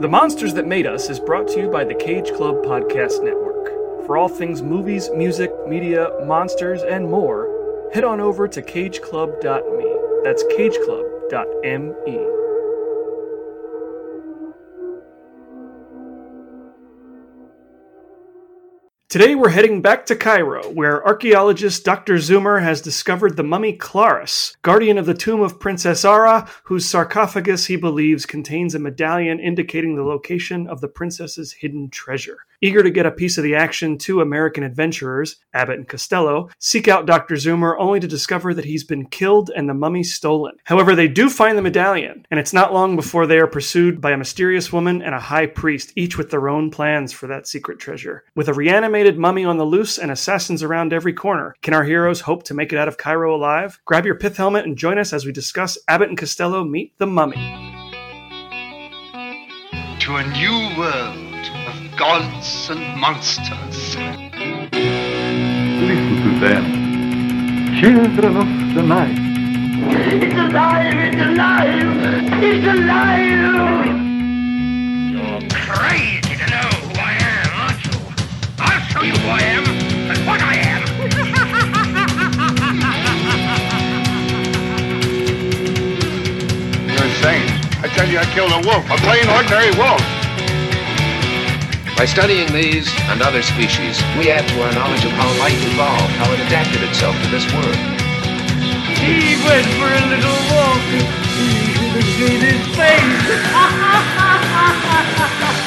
The Monsters That Made Us is brought to you by the Cage Club Podcast Network. For all things movies, music, media, monsters, and more, head on over to cageclub.me. That's cageclub.me. Today we're heading back to Cairo, where archaeologist Dr. Zoomer has discovered the mummy Klaris, guardian of the tomb of Princess Ara, whose sarcophagus he believes contains a medallion indicating the location of the princess's hidden treasure. Eager to get a piece of the action, two American adventurers, Abbott and Costello, seek out Dr. Zoomer only to discover that he's been killed and the mummy stolen. However, they do find the medallion, and it's not long before they are pursued by a mysterious woman and a high priest, each with their own plans for that secret treasure. With a reanimated mummy on the loose and assassins around every corner, can our heroes hope to make it out of Cairo alive? Grab your pith helmet and join us as we discuss Abbott and Costello Meet the Mummy. To a new world gods and monsters. Listen to them, children of the night. It's alive! It's alive! It's alive! You're crazy to know who I am, aren't you? I'll show you who I am and what I am. You're insane. I tell you, I killed a wolf, a plain, ordinary wolf. By studying these and other species, we add to our knowledge of how life evolved, how it adapted itself to this world. He went for a little walk. He should have seen his face.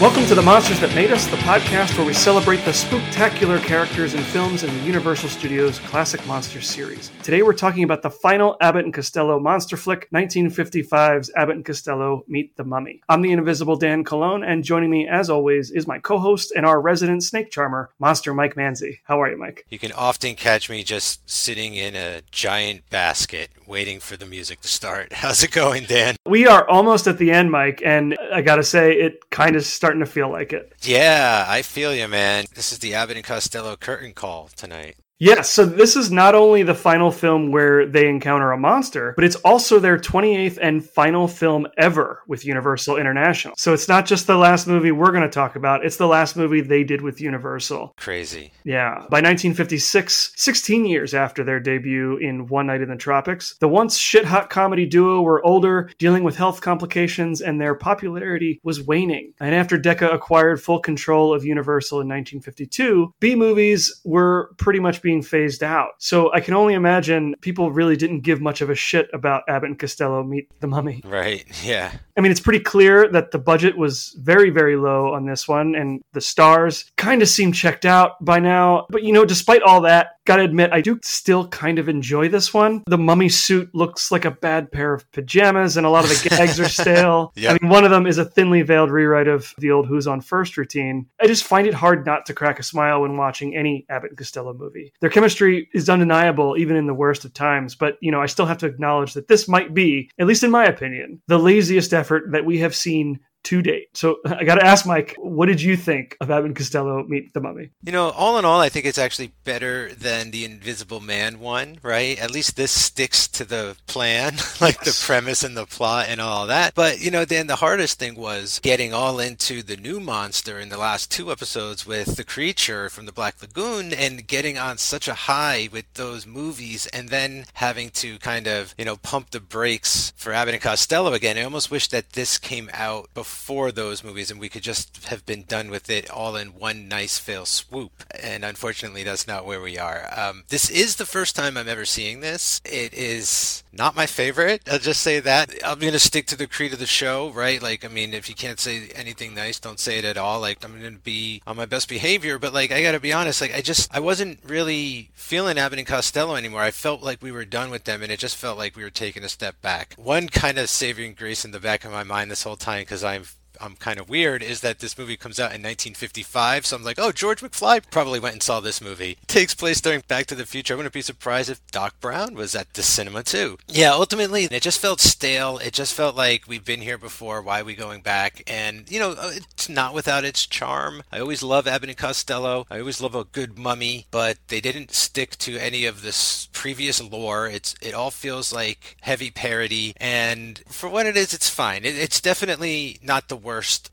Welcome to The Monsters That Made Us, the podcast where we celebrate the spooktacular characters and films in the Universal Studios Classic Monsters series. Today we're talking about the final Abbott and Costello monster flick, 1955's Abbott and Costello Meet the Mummy. I'm the invisible Dan Colon, and joining me, as always, is my co-host and our resident snake charmer, Monster Mike Manzi. How are you, Mike? You can often catch me just sitting in a giant basket waiting for the music to start. How's it going, Dan? We are almost at the end, Mike, and I gotta say, it kind of starting to feel like it. Yeah, I feel you, man. This is the Abbott and Costello curtain call tonight. Yes, so this is not only the final film where they encounter a monster, but it's also their 28th and final film ever with Universal International. So it's not just the last movie we're going to talk about, it's the last movie they did with Universal. Crazy. Yeah. By 1956, 16 years after their debut in One Night in the Tropics, the once shit hot comedy duo were older, dealing with health complications, and their popularity was waning. And after Decca acquired full control of Universal in 1952, B movies were pretty much being phased out. So I can only imagine people really didn't give much of a shit about Abbott and Costello Meet the Mummy. Right, yeah. I mean, it's pretty clear that the budget was very, very low on this one, and the stars kind of seem checked out by now. But, you know, despite all that, gotta admit, I do still kind of enjoy this one. The mummy suit looks like a bad pair of pajamas, and a lot of the gags are stale. Yep. I mean, one of them is a thinly veiled rewrite of the old Who's on First routine. I just find it hard not to crack a smile when watching any Abbott and Costello movie. Their chemistry is undeniable, even in the worst of times, but, you know, I still have to acknowledge that this might be, at least in my opinion, the laziest effort that we have seen to date. So I got to ask Mike, what did you think of Abbott and Costello Meet the Mummy? You know, all in all, I think it's actually better than the Invisible Man one, right? At least this sticks to the plan, like the premise and the plot and all that. But, you know, then the hardest thing was getting all into the new monster in the last two episodes with the creature from the Black Lagoon and getting on such a high with those movies and then having to kind of, you know, pump the brakes for Abbott and Costello again. I almost wish that this came out before those movies and we could just have been done with it all in one nice fail swoop. And unfortunately, that's not where we are. Um, this is the first time I'm ever seeing this. It is not my favorite. I'll just say that. I'm going to stick to the creed of the show, right? Like, I mean, if you can't say anything nice, don't say it at all. Like, I'm going to be on my best behavior, but like, I got to be honest, like, I just, I wasn't really feeling Abbott and Costello anymore. I felt like we were done with them and it just felt like we were taking a step back. One kind of saving grace in the back of my mind this whole time because I'm I'm kind of weird is that this movie comes out in 1955. So I'm like, oh, George McFly probably went and saw this movie. It takes place during Back to the Future. I wouldn't be surprised if Doc Brown was at the cinema too. Yeah, ultimately, it just felt stale. It just felt like we've been here before. Why are we going back? And, you know, uh, it's not without its charm. I always love Abbott and Costello. I always love a good mummy, but they didn't stick to any of this previous lore. It's It all feels like heavy parody. And for what it is, it's fine. It, it's definitely not the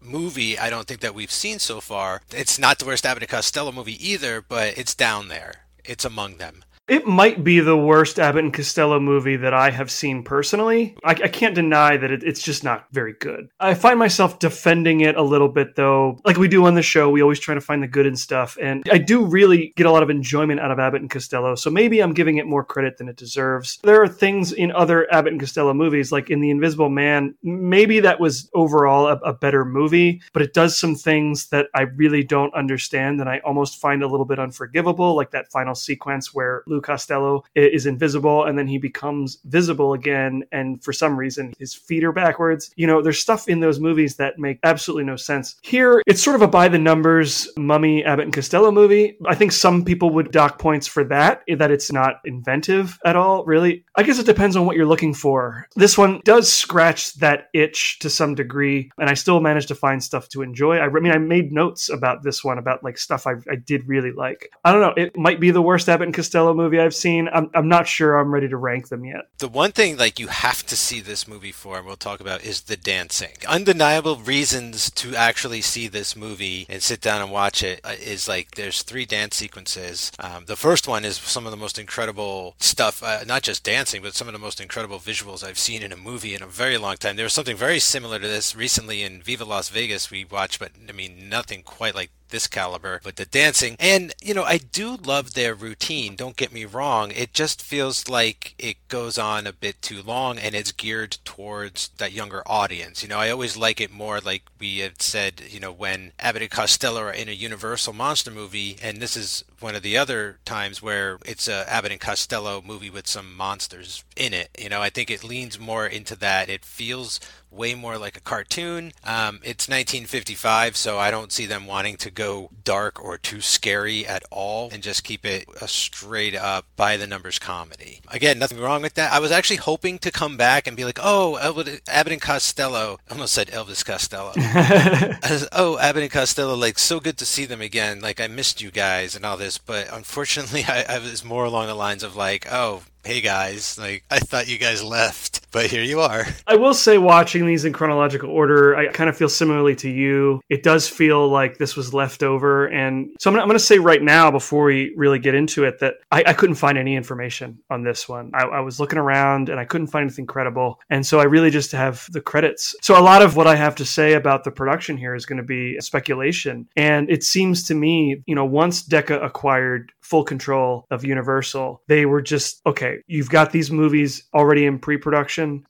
movie I don't think that we've seen so far. It's not the worst Abbott and Costello movie either, but it's down there. It's among them. It might be the worst Abbott and Costello movie that I have seen personally. I, I can't deny that it, it's just not very good. I find myself defending it a little bit, though. Like we do on the show, we always try to find the good in stuff. And I do really get a lot of enjoyment out of Abbott and Costello. So maybe I'm giving it more credit than it deserves. There are things in other Abbott and Costello movies, like in The Invisible Man, maybe that was overall a, a better movie, but it does some things that I really don't understand and I almost find a little bit unforgivable, like that final sequence where Lou Costello is invisible and then he becomes visible again. And for some reason, his feet are backwards. You know, there's stuff in those movies that make absolutely no sense. Here, it's sort of a by the numbers Mummy, Abbott, and Costello movie. I think some people would dock points for that, that it's not inventive at all, really. I guess it depends on what you're looking for. This one does scratch that itch to some degree, and I still managed to find stuff to enjoy. I, I mean, I made notes about this one, about like stuff I, I did really like. I don't know, it might be the worst Abbott and Costello movie movie I've seen. I'm, I'm not sure I'm ready to rank them yet. The one thing like you have to see this movie for, and we'll talk about, is the dancing. Undeniable reasons to actually see this movie and sit down and watch it uh, like there's three dance sequences. Um, the first one is some of the most incredible stuff, uh, not just dancing, but some of the most incredible visuals I've seen in a movie in a very long time. There was something very similar to this recently in Viva Las Vegas we watched, but I mean nothing quite like this caliber with the dancing. And, you know, I do love their routine, don't get me wrong. It just feels like it goes on a bit too long and it's geared towards that younger audience. You know, I always like it more like we had said, you know, when Abbott and Costello are in a Universal monster movie, and this is one of the other times where it's a Abbott and Costello movie with some monsters in it. You know, I think it leans more into that. It feels way more like a cartoon. Um, it's 1955, so I don't see them wanting to go dark or too scary at all and just keep it a straight up by the numbers comedy. Again, nothing wrong with that. I was actually hoping to come back and be like, oh, Abbott and Costello. I almost said Elvis Costello. was, oh, Abbott and Costello, like, so good to see them again. Like, I missed you guys and all this. But unfortunately, I, I was more along the lines of like, oh, hey guys, like I thought you guys left, but here you are. I will say, watching these in chronological order, I kind of feel similarly to you. It does feel like this was left over. And so I'm, going to say right now, before we really get into it, that I, I couldn't find any information on this one. I, I was looking around and I couldn't find anything credible. And so I really just have the credits. So a lot of what I have to say about the production here is going to be speculation. And it seems to me, you know, once Decca acquired full control of Universal, they were just, okay, you've got these movies already in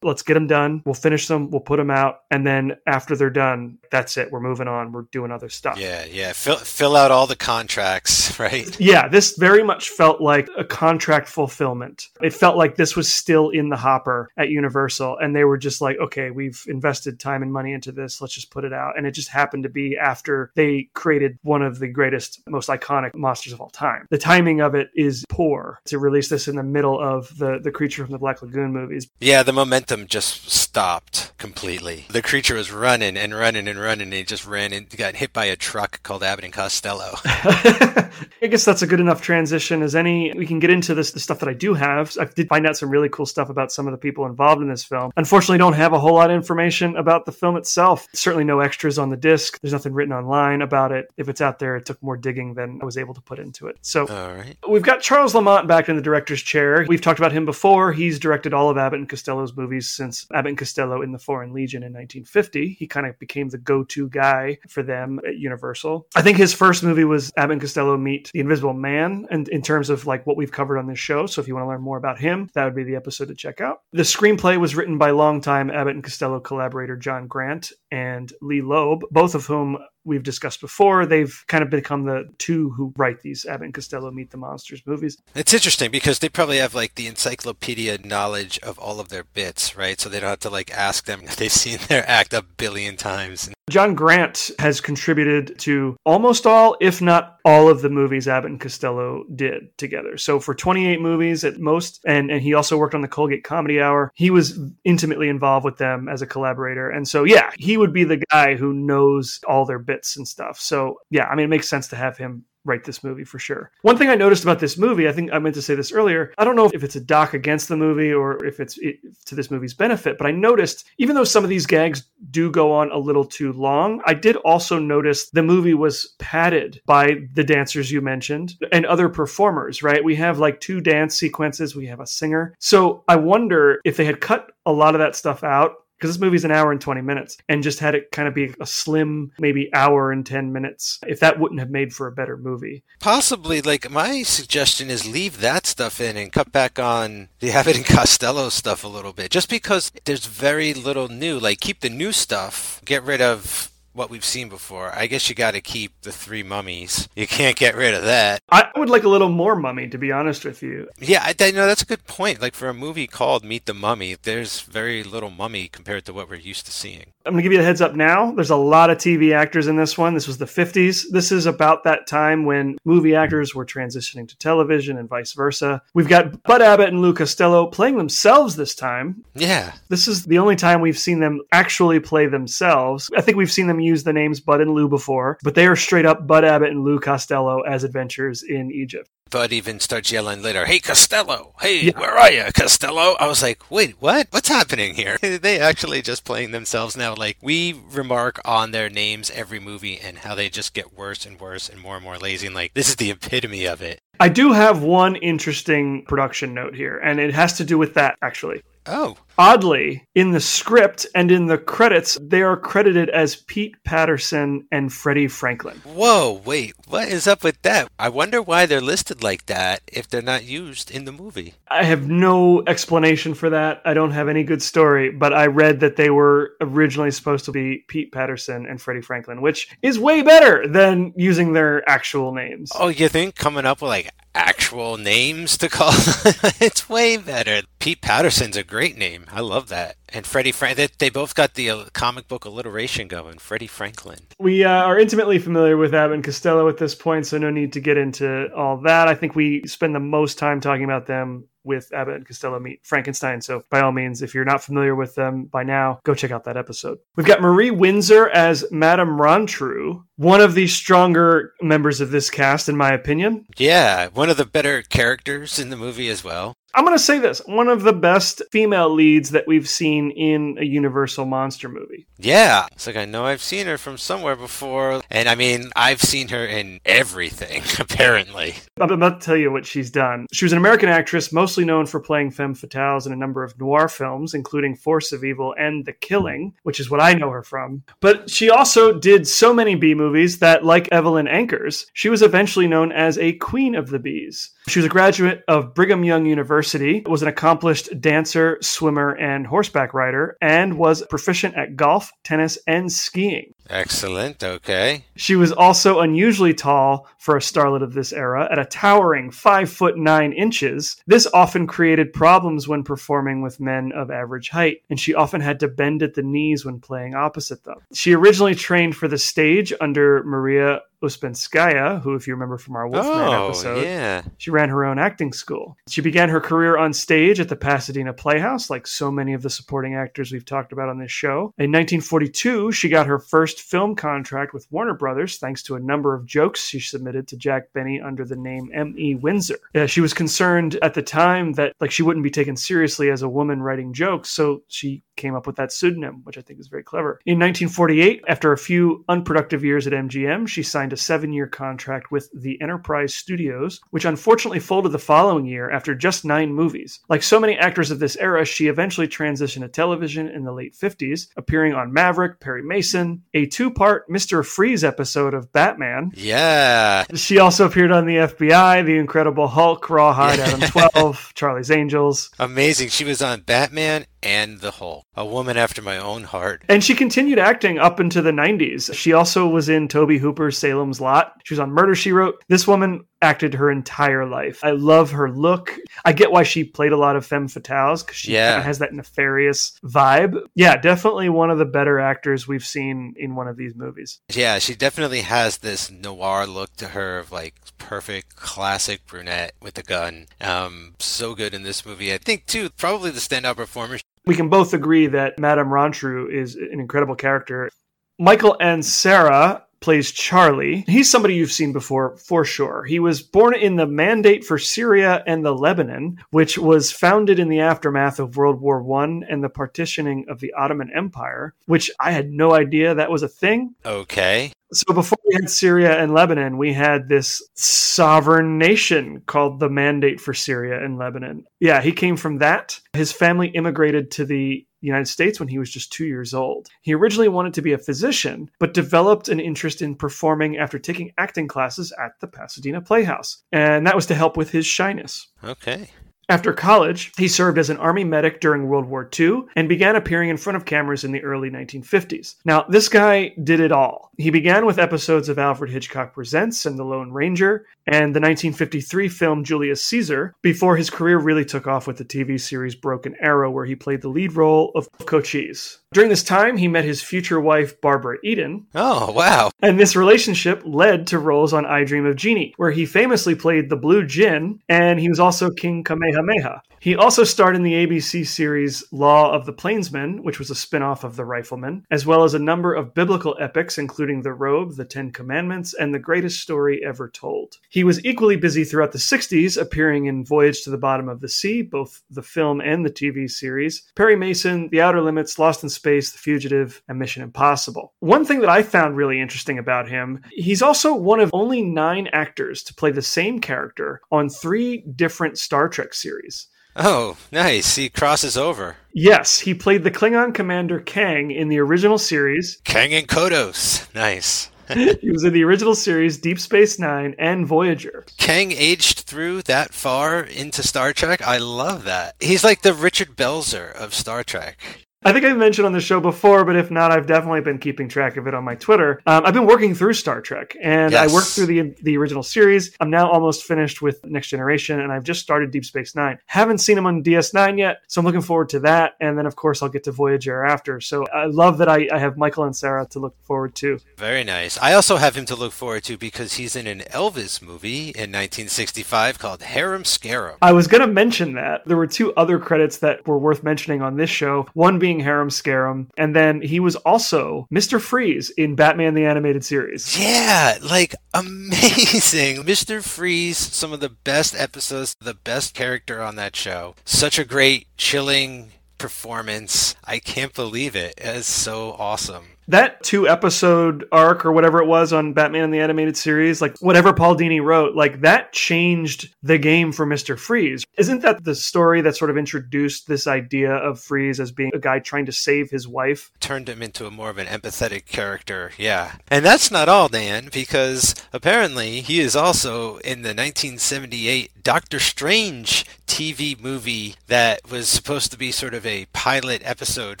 Let's get them done. We'll finish them. We'll put them out, and then after they're done, that's it. We're moving on. We're doing other stuff. Yeah, yeah. Fill fill out all the contracts, right? Yeah, this very much felt like a contract fulfillment. It felt like this was still in the hopper at Universal, and they were just like, okay, we've invested time and money into this. Let's just put it out. And it just happened to be after they created one of the greatest, most iconic monsters of all time. The timing of it is poor to release this in the middle of of the the creature from the Black Lagoon movies. Yeah, the momentum just stopped completely. The creature was running and running and running, and he just ran and got hit by a truck called Abbott and Costello. I guess that's a good enough transition as any. We can get into this the stuff that I do have. I did find out some really cool stuff about some of the people involved in this film. Unfortunately, don't have a whole lot of information about the film itself. Certainly no extras on the disc. There's nothing written online about it. If it's out there, it took more digging than I was able to put into it. So All right. we've got Charles Lamont back in the director's chair. We've talked about him before. He's directed all of Abbott and Costello's movies since Abbott and Costello in the Foreign Legion in 1950. He kind of became the go-to guy for them at Universal. I think his first movie was Abbott and Costello Meet the Invisible Man, and in terms of like what we've covered on this show. So if you want to learn more about him, that would be the episode to check out. The screenplay was written by longtime Abbott and Costello collaborator John Grant and Lee Loeb, both of whom we've discussed before. They've kind of become the two who write these Abbott and Costello Meet the Monsters movies. It's interesting because they probably have like the encyclopedia knowledge of all of their bits, right? So they don't have to like ask them they've seen their act a billion times. John Grant has contributed to almost all, if not all, of the movies Abbott and Costello did together. So for 28 movies at most, and, and he also worked on the Colgate Comedy Hour, he was intimately involved with them as a collaborator. And so, yeah, he would be the guy who knows all their bits and stuff. So, yeah, I mean, it makes sense to have him write this movie for sure. One thing I noticed about this movie, I think I meant to say this earlier. I don't know if it's a doc against the movie or if it's it, to this movie's benefit, but I noticed even though some of these gags do go on a little too long, I did also notice the movie was padded by the dancers you mentioned and other performers, right? We have like two dance sequences, we have a singer. So I wonder if they had cut a lot of that stuff out because this movie's an hour and 20 minutes and just had it kind of be a slim maybe hour and 10 minutes if that wouldn't have made for a better movie Possibly, like my suggestion is leave that stuff in and cut back on the Abbott and Costello stuff a little bit, just because there's very little new. Like keep the new stuff, get rid of what we've seen before. I guess you got to keep the three mummies. You can't get rid of that. i would like a little more mummy to be honest with you Yeah, I, I know that's a good point. Like for a movie called Meet the Mummy, there's very little mummy compared to what we're used to seeing. i'm going to give you a heads up now there's a lot of tv actors in this one this was the 50s this is about that time when movie actors were transitioning to television and vice versa we've got bud abbott and lou costello playing themselves this time Yeah, This is the only time we've seen them actually play themselves. I think we've seen them use the names Bud and Lou before, but they are straight up Bud Abbott and Lou Costello as adventures in Egypt. Bud even starts yelling later, "Hey Costello! Hey, Yeah. where are you, Costello?" I was like, "Wait, what? What's happening here?" they actually just playing themselves now. Like we remark on their names every movie and how they just get worse and worse and more and more lazy. And like this is the epitome of it. I do have one interesting production note here, and it has to do with that actually. Oh, Oddly, in the script and in the credits, they are credited as Pete Patterson and Freddie Franklin. whoa, wait, what is up with that? I wonder why they're listed like that if they're not used in the movie. I have no explanation for that. I don't have any good story, but I read that they were originally supposed to be Pete Patterson and Freddie Franklin, which is way better than using their actual names. Oh, you think coming up with like actual names to call it's way better. Pete Patterson's a great name. I love that. And Freddie Frank they, they both got the uh, comic book alliteration going. Freddie Franklin. We uh, are intimately familiar with Abbott and Costello at this point, so no need to get into all that. I think we spend the most time talking about them with Abbott and Costello meet Frankenstein. So, by all means, if you're not familiar with them by now, go check out that episode. We've got Marie Windsor as Madame Rontru, one of the stronger members of this cast, in my opinion. Yeah, one of the better characters in the movie as well. I'm going to say this one of the best female leads that we've seen in a Universal monster movie. Yeah. It's like I know I've seen her from somewhere before. And I mean, I've seen her in everything, apparently. I'm about to tell you what she's done. She was an American actress, mostly known for playing femme fatales in a number of noir films, including Force of Evil and The Killing, which is what I know her from. But she also did so many B movies that, like Evelyn Ankers, she was eventually known as a Queen of the Bees. She was a graduate of Brigham Young University, was an accomplished dancer, swimmer, and horseback rider, and was proficient at golf, tennis, and skiing. Excellent. Okay. She was also unusually tall for a starlet of this era at a towering five foot nine inches. This often created problems when performing with men of average height, and she often had to bend at the knees when playing opposite them. She originally trained for the stage under Maria Ouspenskaya, who, if you remember from our Wolfman oh, episode, yeah. she ran her own acting school. She began her career on stage at the Pasadena Playhouse, like so many of the supporting actors we've talked about on this show. In 1942, she got her first film contract with Warner Brothers thanks to a number of jokes she submitted to Jack Benny under the name M.E. Windsor. Uh, she was concerned at the time that like she wouldn't be taken seriously as a woman writing jokes, so she came up with that pseudonym, which I think is very clever. In 1948, after a few unproductive years at MGM, she signed a seven year contract with the Enterprise Studios, which unfortunately folded the following year after just nine movies. Like so many actors of this era, she eventually transitioned to television in the late 50s, appearing on Maverick, Perry Mason, a two part Mr. Freeze episode of Batman. Yeah. She also appeared on the FBI, The Incredible Hulk, Rawhide, Adam 12, Charlie's Angels. Amazing. She was on Batman and the Hulk. A woman after my own heart. And she continued acting up into the 90s. She also was in Tobe Hooper's Salem's Lot. She was on Murder She Wrote. This woman acted her entire life. I love her look. I get why she played a lot of femme fatales because she Yeah. has that nefarious vibe. Yeah, definitely one of the better actors we've seen in one of these movies. Yeah, she definitely has this noir look to her of like perfect classic brunette with a gun. Um, so good in this movie. I think too, probably the standout performer. We can both agree that Madame Rontru is an incredible character. Michael Ansara plays Charlie. He's somebody you've seen before for sure. He was born in the Mandate for Syria and the Lebanon, which was founded in the aftermath of World War One and the partitioning of the Ottoman Empire, which I had no idea that was a thing. Okay. So before we had Syria and Lebanon, we had this sovereign nation called the Mandate for Syria and Lebanon. Yeah, he came from that. His family immigrated to the United States when he was just two years old. He originally wanted to be a physician, but developed an interest in performing after taking acting classes at the Pasadena Playhouse. And that was to help with his shyness. Okay. After college, he served as an army medic during World War II and began appearing in front of cameras in the early 1950s. Now, this guy did it all. He began with episodes of Alfred Hitchcock Presents and The Lone Ranger and the 1953 film Julius Caesar before his career really took off with the TV series Broken Arrow, where he played the lead role of Cochise. During this time, he met his future wife, Barbara Eden, Oh, wow. and this relationship led to roles on I Dream of Jeannie, where he famously played the Blue Jinn, and he was also King Kamehameha. He also starred in the ABC series Law of the Plainsman, which was a spin off of The Rifleman, as well as a number of biblical epics, including The Robe, The Ten Commandments, and The Greatest Story Ever Told. He was equally busy throughout the 60s, appearing in Voyage to the Bottom of the Sea, both the film and the TV series, Perry Mason, The Outer Limits, Lost in Space, The Fugitive, and Mission Impossible. One thing that I found really interesting about him, he's also one of only nine actors to play the same character on three different Star Trek series. Oh, nice. He crosses over. Yes, he played the Klingon commander Kang in the original series. Kang and Kodos. Nice. He was in the original series Deep Space Nine and Voyager. Kang aged through that far into Star Trek. I love that. He's like the Richard Belzer of Star Trek. I think I mentioned on the show before, but if not, I've definitely been keeping track of it on my Twitter. Um, I've been working through Star Trek, and I worked through the the original series. I'm now almost finished with Next Generation, and I've just started Deep Space Nine. Haven't seen him on DS9 yet, so I'm looking forward to that. And then, of course, I'll get to Voyager after. So I love that I, I have Michael Ansara to look forward to. Very nice. I also have him to look forward to because he's in an Elvis movie in 1965 called Harum Scarum. I was going to mention that. There were two other credits that were worth mentioning on this show, one being Harum Scarum, and then he was also Mr. Freeze in Batman the Animated Series. Yeah, like amazing. Mr. Freeze, some of the best episodes, the best character on that show. Such a great, chilling performance. I can't believe it. It's so awesome. That two episode arc or whatever it was on Batman the Animated Series, like whatever Paul Dini wrote, like that changed the game for Mr. Freeze. Isn't that the story that sort of introduced this idea of Freeze as being a guy trying to save his wife? Turned him into a more of an empathetic character, yeah. And that's not all, Dan, because apparently he is also in the 1978 Doctor Strange TV movie that was supposed to be sort of a pilot episode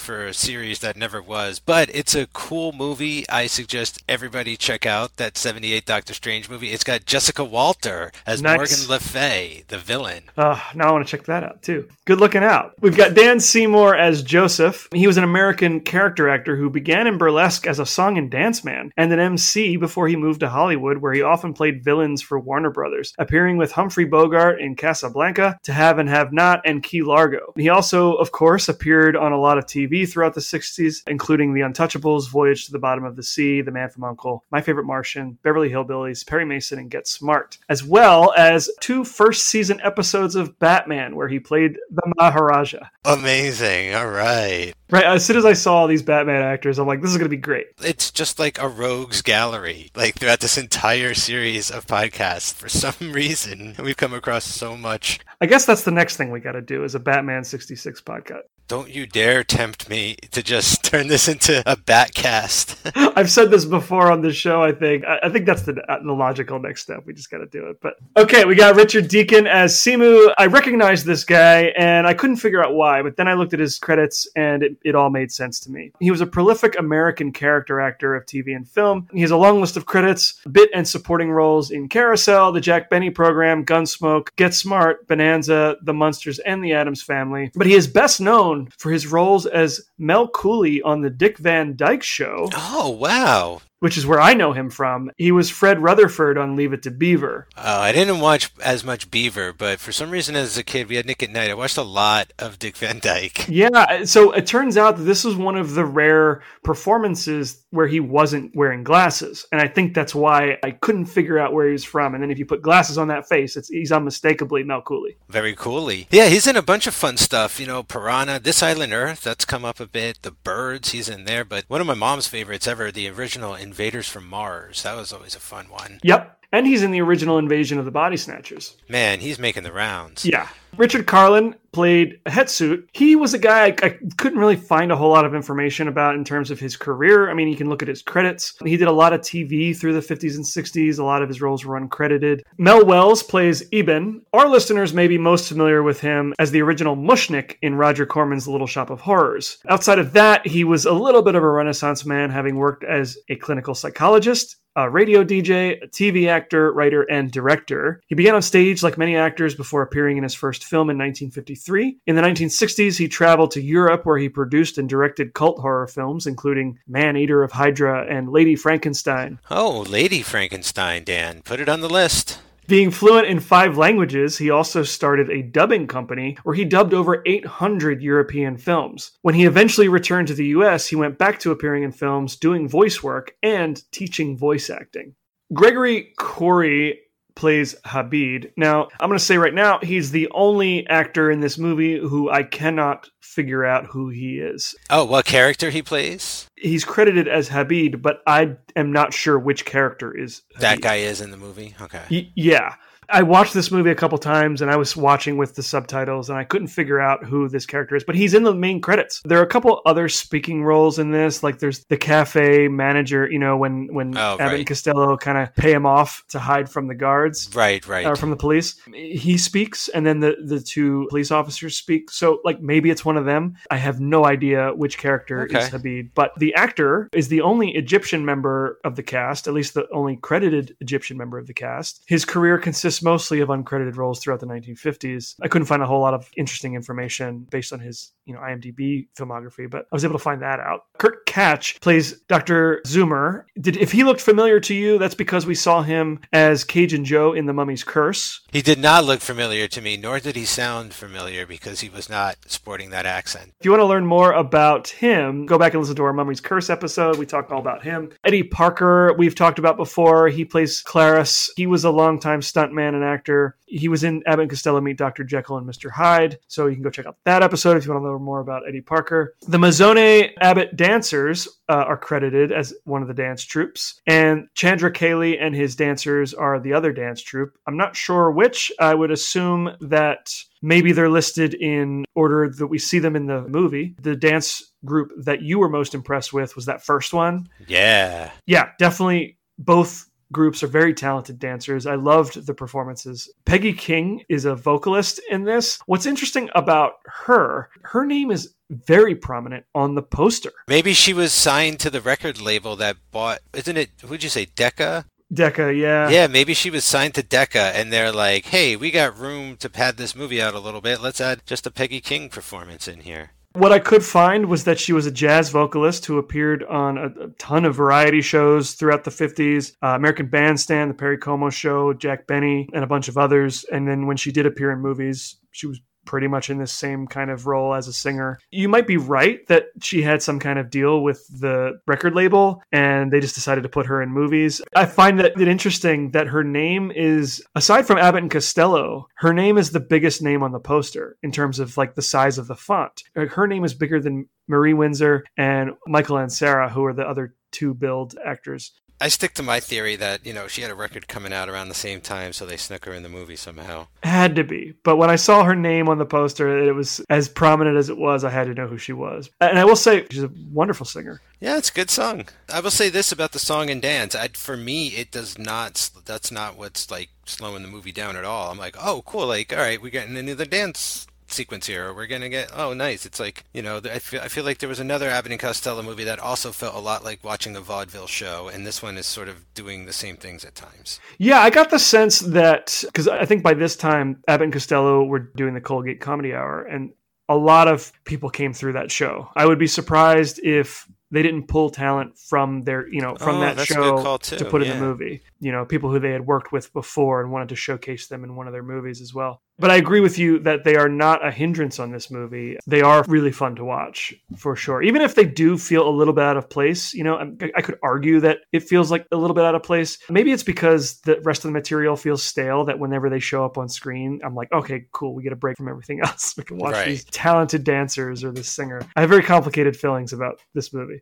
for a series that never was. But it's a cool movie. I suggest everybody check out that 78 Doctor Strange movie. It's got Jessica Walter as Nice. Morgan Le Fay, the villain. Uh, now I want to check that out too. Good looking out. We've got Dan Seymour as Joseph. He was an American character actor who began in burlesque as a song and dance man and an MC before he moved to Hollywood, where he often played villains for Warner Brothers, appearing with Humphrey Bogart in Casablanca, To Have and Have Not, and Key Largo. He also, of course, appeared on a lot of TV throughout the 60s, including The Untouchables, Voyage to the Bottom of the Sea, The Man from Uncle, My Favorite Martian, Beverly Hillbillies, Perry Mason, and Get Smart, as well as two first season episodes of Batman, where he played the Maharaja. Amazing. All right. Right, as soon as I saw all these Batman actors, I'm like, this is going to be great. It's just like a rogues gallery. Like throughout this entire series of podcasts, for some reason, we've come across so much. I guess that's the next thing we got to do is a Batman 66 podcast. Don't you dare tempt me to just turn this into a Batcast. I've said this before on the show. I think I I think that's the, the logical next step. We just got to do it. But okay, we got Richard Deacon as Semu. I recognized this guy, and I couldn't figure out why. But then I looked at his credits, and it, it all made sense to me. He was a prolific American character actor of TV and film. He has a long list of credits, bit and supporting roles in Carousel, the Jack Benny Program, Gunsmoke, Get Smart, Bonanza, uh, The Munsters and The Addams Family, but he is best known for his roles as Mel Cooley on The Dick Van Dyke Show, Oh wow! Which is where I know him from. He was Fred Rutherford on Leave It to Beaver. Uh, I didn't watch as much Beaver, but for some reason, as a kid, we had Nick at Night. I watched a lot of Dick Van Dyke. Yeah, so it turns out that this was one of the rare performances where he wasn't wearing glasses, and I think that's why I couldn't figure out where he was from. And then if you put glasses on that face, it's he's unmistakably Mel Cooley. Very coolly. Yeah, he's in a bunch of fun stuff. You know, Piranha, This Island Earth, that's come up a bit. The Birds, he's in there. But one of my mom's favorites ever, the original Invaders from Mars. That was always a fun one. Yep, and he's in the original Invasion of the Body Snatchers. Man, he's making the rounds. Yeah. Richard Karlen played a Hetsut. He was a guy I, I couldn't really find a whole lot of information about in terms of his career. I mean, you can look at his credits. He did a lot of TV through the 50s and 60s. A lot of his roles were uncredited. Mel Welles plays Eben. Our listeners may be most familiar with him as the original Mushnik in Roger Corman's Little Shop of Horrors. Outside of that, he was a little bit of a renaissance man, having worked as a clinical psychologist a radio DJ, a TV actor, writer, and director. He began on stage like many actors before appearing in his first film in 1953. In the 1960s, he traveled to Europe where he produced and directed cult horror films, including Man Eater of Hydra and Lady Frankenstein. Oh, Lady Frankenstein, Dan. Put it on the list. Being fluent in five languages, he also started a dubbing company where he dubbed over 800 European films. When he eventually returned to the US, he went back to appearing in films, doing voice work, and teaching voice acting. Gregory Corey plays Habib. Now, I'm going to say right now, he's the only actor in this movie who I cannot figure out who he is. Oh, what character he plays? He's credited as Habib, but I am not sure which character is That guy is in the movie? Okay. Y- yeah. I watched this movie a couple times and I was watching with the subtitles and I couldn't figure out who this character is, but he's in the main credits. There are a couple other speaking roles in this, like there's the cafe manager, you know, when when Oh, Abbott right. and Costello kind of pay him off to hide from the guards Right, right. or from the police. He speaks, and then the the two police officers speak. So, like, maybe it's one of them. I have no idea which character Okay. is Habib, but the actor is the only Egyptian member of the cast, at least the only credited Egyptian member of the cast. His career consists mostly of uncredited roles throughout the 1950s. I couldn't find a whole lot of interesting information based on his, you know, IMDb filmography, but I was able to find that out. Kurt Katch plays Dr. Zoomer. Did if he looked familiar to you, that's because we saw him as Cajun Joe in The Mummy's Curse. He did not look familiar to me, nor did he sound familiar because he was not sporting that accent. If you want to learn more about him, go back and listen to our Mummy's Curse episode. We talked all about him. Eddie Parker, we've talked about before. He plays Klaris. He was a longtime stuntman and actor. He was in Abbott and Costello Meet Dr. Jekyll and Mr. Hyde. So you can go check out that episode if you want to learn more about Eddie Parker. The Mazzone Abbott dancers uh, are credited as one of the dance troops. And Chandra Kaly and his dancers are the other dance troupe. I'm not sure which. I would assume that maybe they're listed in order that we see them in the movie. The dance group that you were most impressed with was that first one. Yeah. Yeah, definitely both groups are very talented dancers. I loved the performances. Peggy King is a vocalist in this. What's interesting about her, her name is very prominent on the poster. Maybe she was signed to the record label that bought, isn't it, who'd you say, Decca? Decca, yeah. Yeah, maybe she was signed to Decca and they're like, hey, we got room to pad this movie out a little bit. Let's add just a Peggy King performance in here. What I could find was that she was a jazz vocalist who appeared on a, a ton of variety shows throughout the 50s uh, American Bandstand, The Perry Como Show, Jack Benny, and a bunch of others. And then when she did appear in movies, she was pretty much in the same kind of role as a singer. You might be right that she had some kind of deal with the record label and they just decided to put her in movies. I find that it interesting that her name is aside from Abbott and Costello, her name is the biggest name on the poster in terms of like the size of the font. Her name is bigger than Marie Windsor and Michael Ansara, who are the other two billed actors. I stick to my theory that, you know, she had a record coming out around the same time, so they snuck her in the movie somehow. Had to be. But when I saw her name on the poster, it was as prominent as it was. I had to know who she was. And I will say, she's a wonderful singer. Yeah, it's a good song. I will say this about the song and dance. I, for me, it does not, that's not what's like slowing the movie down at all. I'm like, oh, cool. Like, all right, we're getting into the dance sequence here, we're gonna get oh nice. It's like you know I feel I feel like there was another Abbott and Costello movie that also felt a lot like watching a vaudeville show, and this one is sort of doing the same things at times. Yeah, I got the sense that because I think by this time Abbott and Costello were doing the Colgate Comedy Hour, and a lot of people came through that show. I would be surprised if they didn't pull talent from their you know from Oh, that show good call, too, to put in the movie you know people who they had worked with before and wanted to showcase them in one of their movies as well. But i agree with you that they are not a hindrance on this movie. They are really fun to watch for sure. Even if they do feel a little bit out of place you know I, I could argue that it feels like a little bit out of place. Maybe it's because the rest of the material feels stale that whenever they show up on screen i'm like okay cool we get a break from everything else. We can watch Right. these talented dancers or this singer. I have very complicated feelings about this movie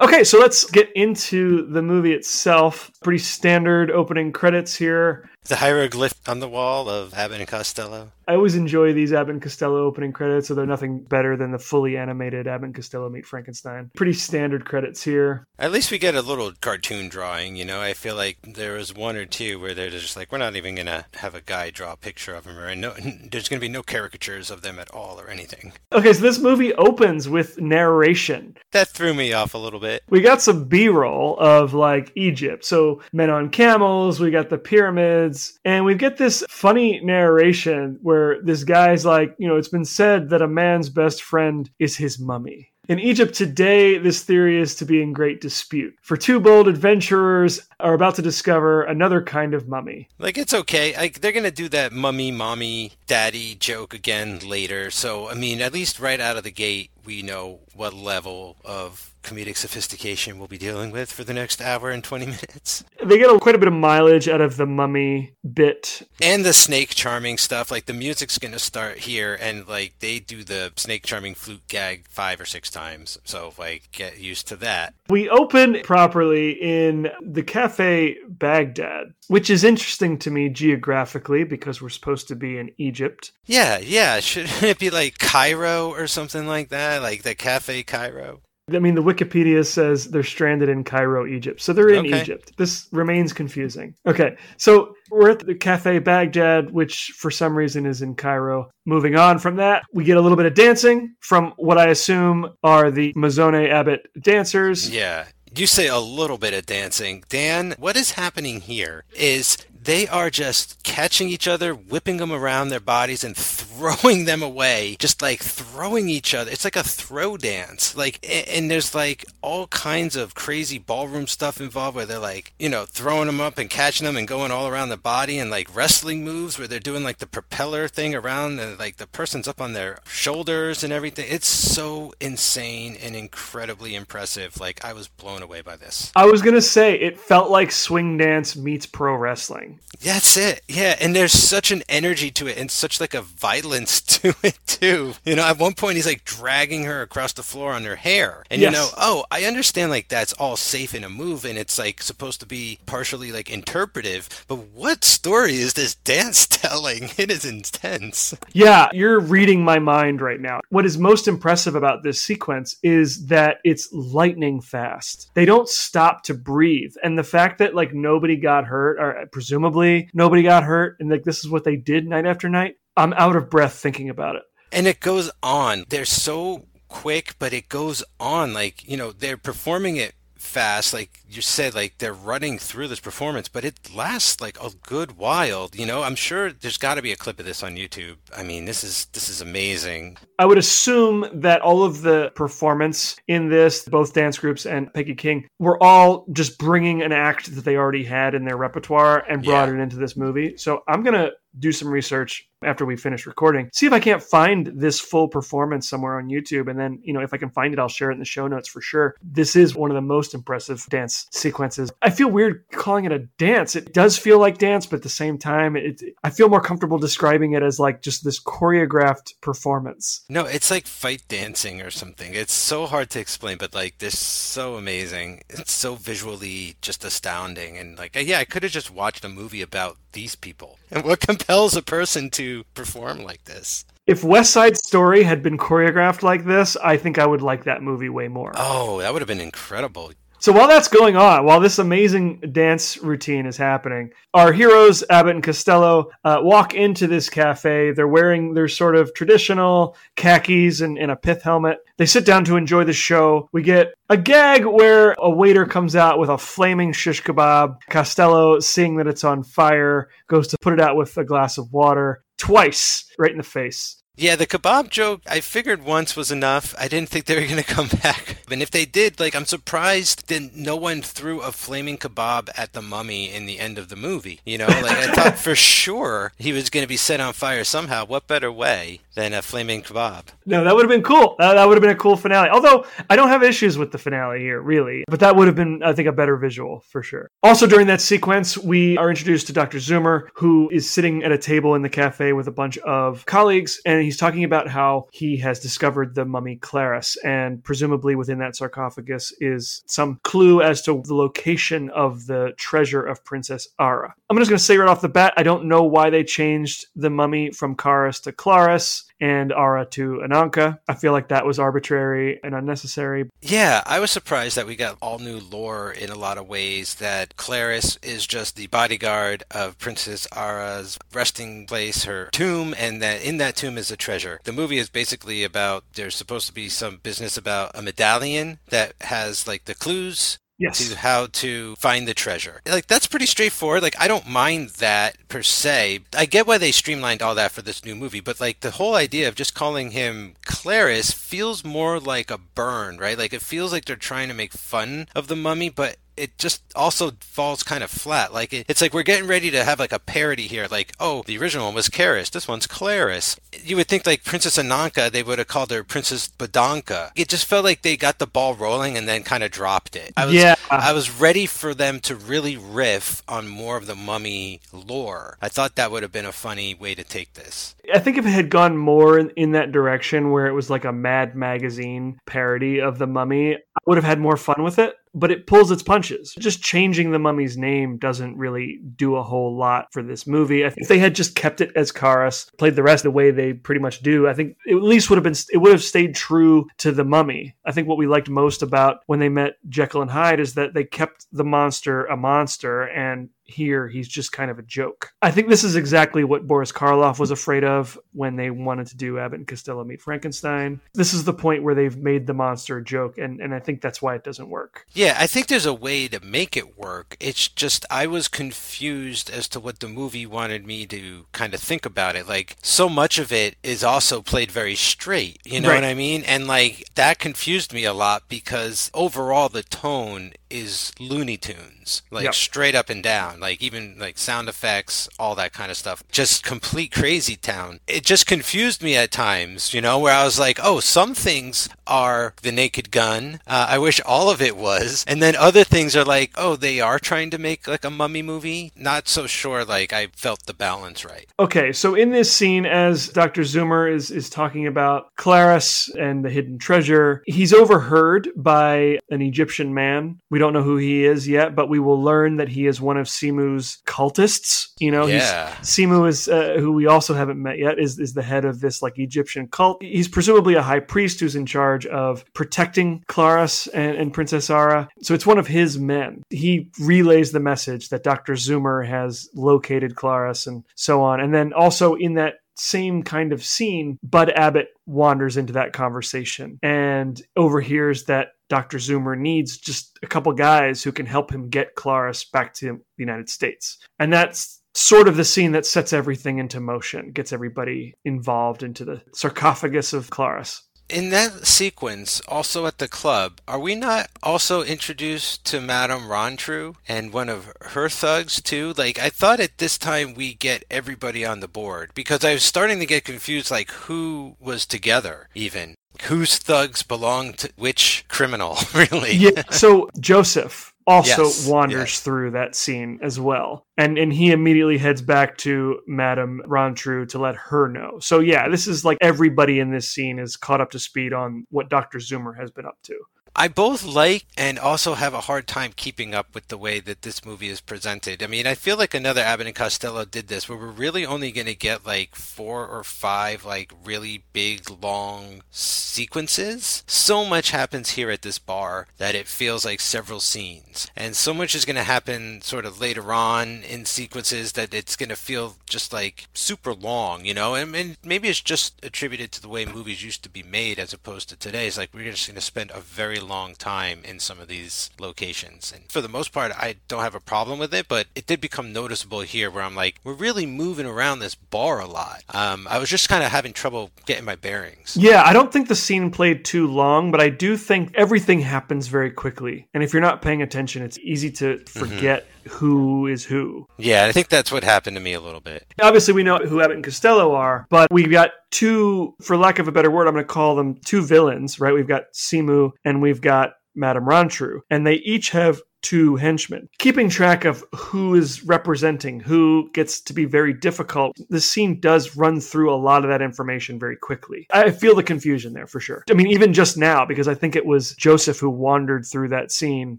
Okay, so let's get into the movie itself. Pretty standard opening credits here. The hieroglyph on the wall of Abbott and Costello. I always enjoy these Abbott and Costello opening credits, so they're nothing better than the fully animated Abbott and Costello Meet Frankenstein. Pretty standard credits here. At least we get a little cartoon drawing, you know. I feel like there was one or two where they're just like, we're not even gonna have a guy draw a picture of him, or no, there's gonna be no caricatures of them at all or anything. Okay, so this movie opens with narration. That threw me off a little bit. We got some B roll of like Egypt. So, men on camels, we got the pyramids, and we get this funny narration where this guy's like, you know, it's been said that a man's best friend is his mummy. In Egypt today, this theory is to be in great dispute. For two bold adventurers are about to discover another kind of mummy. Like it's okay. Like they're gonna do that mummy, mommy, daddy joke again later. So I mean, at least right out of the gate, we know what level of comedic sophistication we'll be dealing with for the next hour and 20 minutes. They get a, quite a bit of mileage out of the mummy bit. And the snake charming stuff, like the music's gonna start here, and like they do the snake charming flute gag five or six times. So like get used to that. We open properly in the Cafe Baghdad, which is interesting to me geographically because we're supposed to be in Egypt. Yeah, yeah. Shouldn't it be like Cairo or something like that? Like the Cafe Cairo? I mean, the Wikipedia says they're stranded in Cairo, Egypt. So they're in Okay. Egypt. This remains confusing. Okay, so we're at the Cafe Baghdad, which for some reason is in Cairo. Moving on from that, we get a little bit of dancing from what I assume are the Mazzone Abbott dancers. Yeah. You say a little bit of dancing. Dan, what is happening here is they are just catching each other, whipping them around their bodies, and throwing them away. Just like throwing each other. It's like a throw dance. Like, and there's like all kinds of crazy ballroom stuff involved where they're like, you know, throwing them up and catching them and going all around the body, and like wrestling moves where they're doing like the propeller thing around, and like the person's up on their shoulders and everything. It's so insane and incredibly impressive. Like, I was blown away by this. I was going to say it felt like swing dance meets pro wrestling. That's it. Yeah, and there's such an energy to it and such like a violence to it too. You know, at one point he's like dragging her across the floor on her hair. And Yes. you know, oh, I understand like that's all safe in a move and it's like supposed to be partially like interpretive, but what story is this dance telling? It is intense. Yeah, you're reading my mind right now. What is most impressive about this sequence is that it's lightning fast. They don't stop to breathe. And the fact that like nobody got hurt, or presumably nobody got hurt, and like this is what they did night after night, I'm out of breath thinking about it. And it goes on. They're so quick, but it goes on. Like, you know, they're performing it fast. Like you said, like they're running through this performance, but it lasts like a good while. You know, I'm sure there's got to be a clip of this on YouTube. I mean, this is this is amazing. I would assume that all of the performance in this, both dance groups and Peggy King, were all just bringing an act that they already had in their repertoire and brought Yeah. it into this movie. So I'm going to do some research after we finish recording, see if I can't find this full performance somewhere on YouTube. And then, you know, if I can find it, I'll share it in the show notes for sure. This is one of the most impressive dance sequences. I feel weird calling it a dance. It does feel like dance, but at the same time, it, I feel more comfortable describing it as like just this choreographed performance. No, it's like fight dancing or something. It's so hard to explain, but like this so amazing. It's so visually just astounding and like yeah, I could have just watched a movie about these people. And what compels a person to perform like this? If West Side Story had been choreographed like this, I think I would like that movie way more. Oh, that would have been incredible. So while that's going on, while this amazing dance routine is happening, our heroes, Abbott and Costello, uh, walk into this cafe. They're wearing their sort of traditional khakis and, and a pith helmet. They sit down to enjoy the show. We get a gag where a waiter comes out with a flaming shish kebab. Costello, seeing that it's on fire, goes to put it out with a glass of water twice, right in the face. Yeah, the kebab joke, I figured once was enough. I didn't think they were going to come back. And if they did, like, I'm surprised that no one threw a flaming kebab at the mummy in the end of the movie. You know, like, I thought for sure he was going to be set on fire somehow. What better way than a flaming kebab? No, that would have been cool. Uh, that would have been a cool finale. Although I don't have issues with the finale here, really. But that would have been, I think, a better visual for sure. Also, during that sequence, we are introduced to Dr. Zoomer, who is sitting at a table in the cafe with a bunch of colleagues, and he's talking about how he has discovered the mummy Klaris, and presumably within that sarcophagus is some clue as to the location of the treasure of Princess Ara. I'm just going to say right off the bat, I don't know why they changed the mummy from Kharis to Klaris and Ara to Ananka. I feel like that was arbitrary and unnecessary. Yeah, I was surprised that we got all new lore in a lot of ways. That Klaris is just the bodyguard of Princess Ara's resting place, her tomb, and that in that tomb is a treasure. The movie is basically about there's supposed to be some business about a medallion that has like the clues Yes. to how to find the treasure. Like that's pretty straightforward. Like I don't mind that per se. I get why they streamlined all that for this new movie, but like the whole idea of just calling him Klaris feels more like a burn, right? Like it feels like they're trying to make fun of the mummy, but it just also falls kind of flat. Like it, it's like we're getting ready to have like a parody here. Like, oh, the original one was Kharis. This one's Klaris. You would think like Princess Ananka, they would have called her Princess Badanka. It just felt like they got the ball rolling and then kind of dropped it. I was, Yeah. I was ready for them to really riff on more of the mummy lore. I thought that would have been a funny way to take this. I think if it had gone more in, that direction where it was like a Mad Magazine parody of the mummy, I would have had more fun with it. But it pulls its punches. Just changing the mummy's name doesn't really do a whole lot for this movie. If they had just kept it as Kharis, played the rest the way they pretty much do, I think it at least would have been it would have stayed true to the mummy. I think what we liked most about when they met Jekyll and Hyde is that they kept the monster a monster and here he's just kind of a joke. I think this is exactly what Boris Karloff was afraid of when they wanted to do Abbott and Costello meet Frankenstein. This is the point where they've made the monster a joke, and, and I think that's why it doesn't work. Yeah, I think there's a way to make it work. It's just I was confused as to what the movie wanted me to kind of think about it. Like so much of it is also played very straight, you know Right. what I mean? And like that confused me a lot because overall the tone is Looney Tunes, like Yep. straight up and down, like even like sound effects, all that kind of stuff. Just complete crazy town. It just confused me at times, you know, where I was like, oh, some things are the naked gun. Uh, I wish all of it was. And then other things are like, oh, they are trying to make like a mummy movie. Not so sure, like I felt the balance right. Okay, so in this scene, as Dr. Zoomer is, is talking about Klaris and the hidden treasure, he's overheard by an Egyptian man. We don't know who he is yet, but we will learn that he is one of Semu's cultists. You know, Yeah. he's, Simu is, uh, who we also haven't met yet, is, is the head of this like Egyptian cult. He's presumably a high priest who's in charge of protecting Klaris and, and Princess Ara. So it's one of his men. He relays the message that Dr. Zoomer has located Klaris and so on. And then also in that same kind of scene, Bud Abbott wanders into that conversation and overhears that Dr. Zoomer needs just a couple guys who can help him get Klaris back to the United States. And that's sort of the scene that sets everything into motion, gets everybody involved into the sarcophagus of Klaris. In that sequence, also at the club, are we not also introduced to Madame Rontru and one of her thugs too? Like, I thought at this time we get everybody on the board because I was starting to get confused, like who was together even. Whose thugs belong to which criminal, really? Yeah. So Joseph also Yes, wanders yes. through that scene as well. And and he immediately heads back to Madame Rontru to let her know. So yeah, this is like everybody in this scene is caught up to speed on what Dr. Zoomer has been up to. I both like and also have a hard time keeping up with the way that this movie is presented. I mean, I feel like another Abbott and Costello did this, where we're really only going to get like four or five like really big long sequences. So much happens here at this bar that it feels like several scenes, and so much is going to happen sort of later on in sequences that it's going to feel just like super long, you know. And, and maybe it's just attributed to the way movies used to be made as opposed to today. It's like we're just going to spend a very long time in some of these locations, and for the most part, I don't have a problem with it. But it did become noticeable here, where I'm like, we're really moving around this bar a lot. Um, I was just kind of having trouble getting my bearings. Yeah, I don't think the scene played too long, but I do think everything happens very quickly. And if you're not paying attention, it's easy to forget who is who. Yeah, I think that's what happened to me a little bit. Obviously, we know who Abbott and Costello are, but we've got two, for lack of a better word, I'm going to call them two villains, right? We've got Semu and we've got Madame Rontru, and they each have two henchmen. Keeping track of who is representing who gets to be very difficult. The scene does run through a lot of that information very quickly. I feel the confusion there for sure. I mean, even just now, because I think it was Joseph who wandered through that scene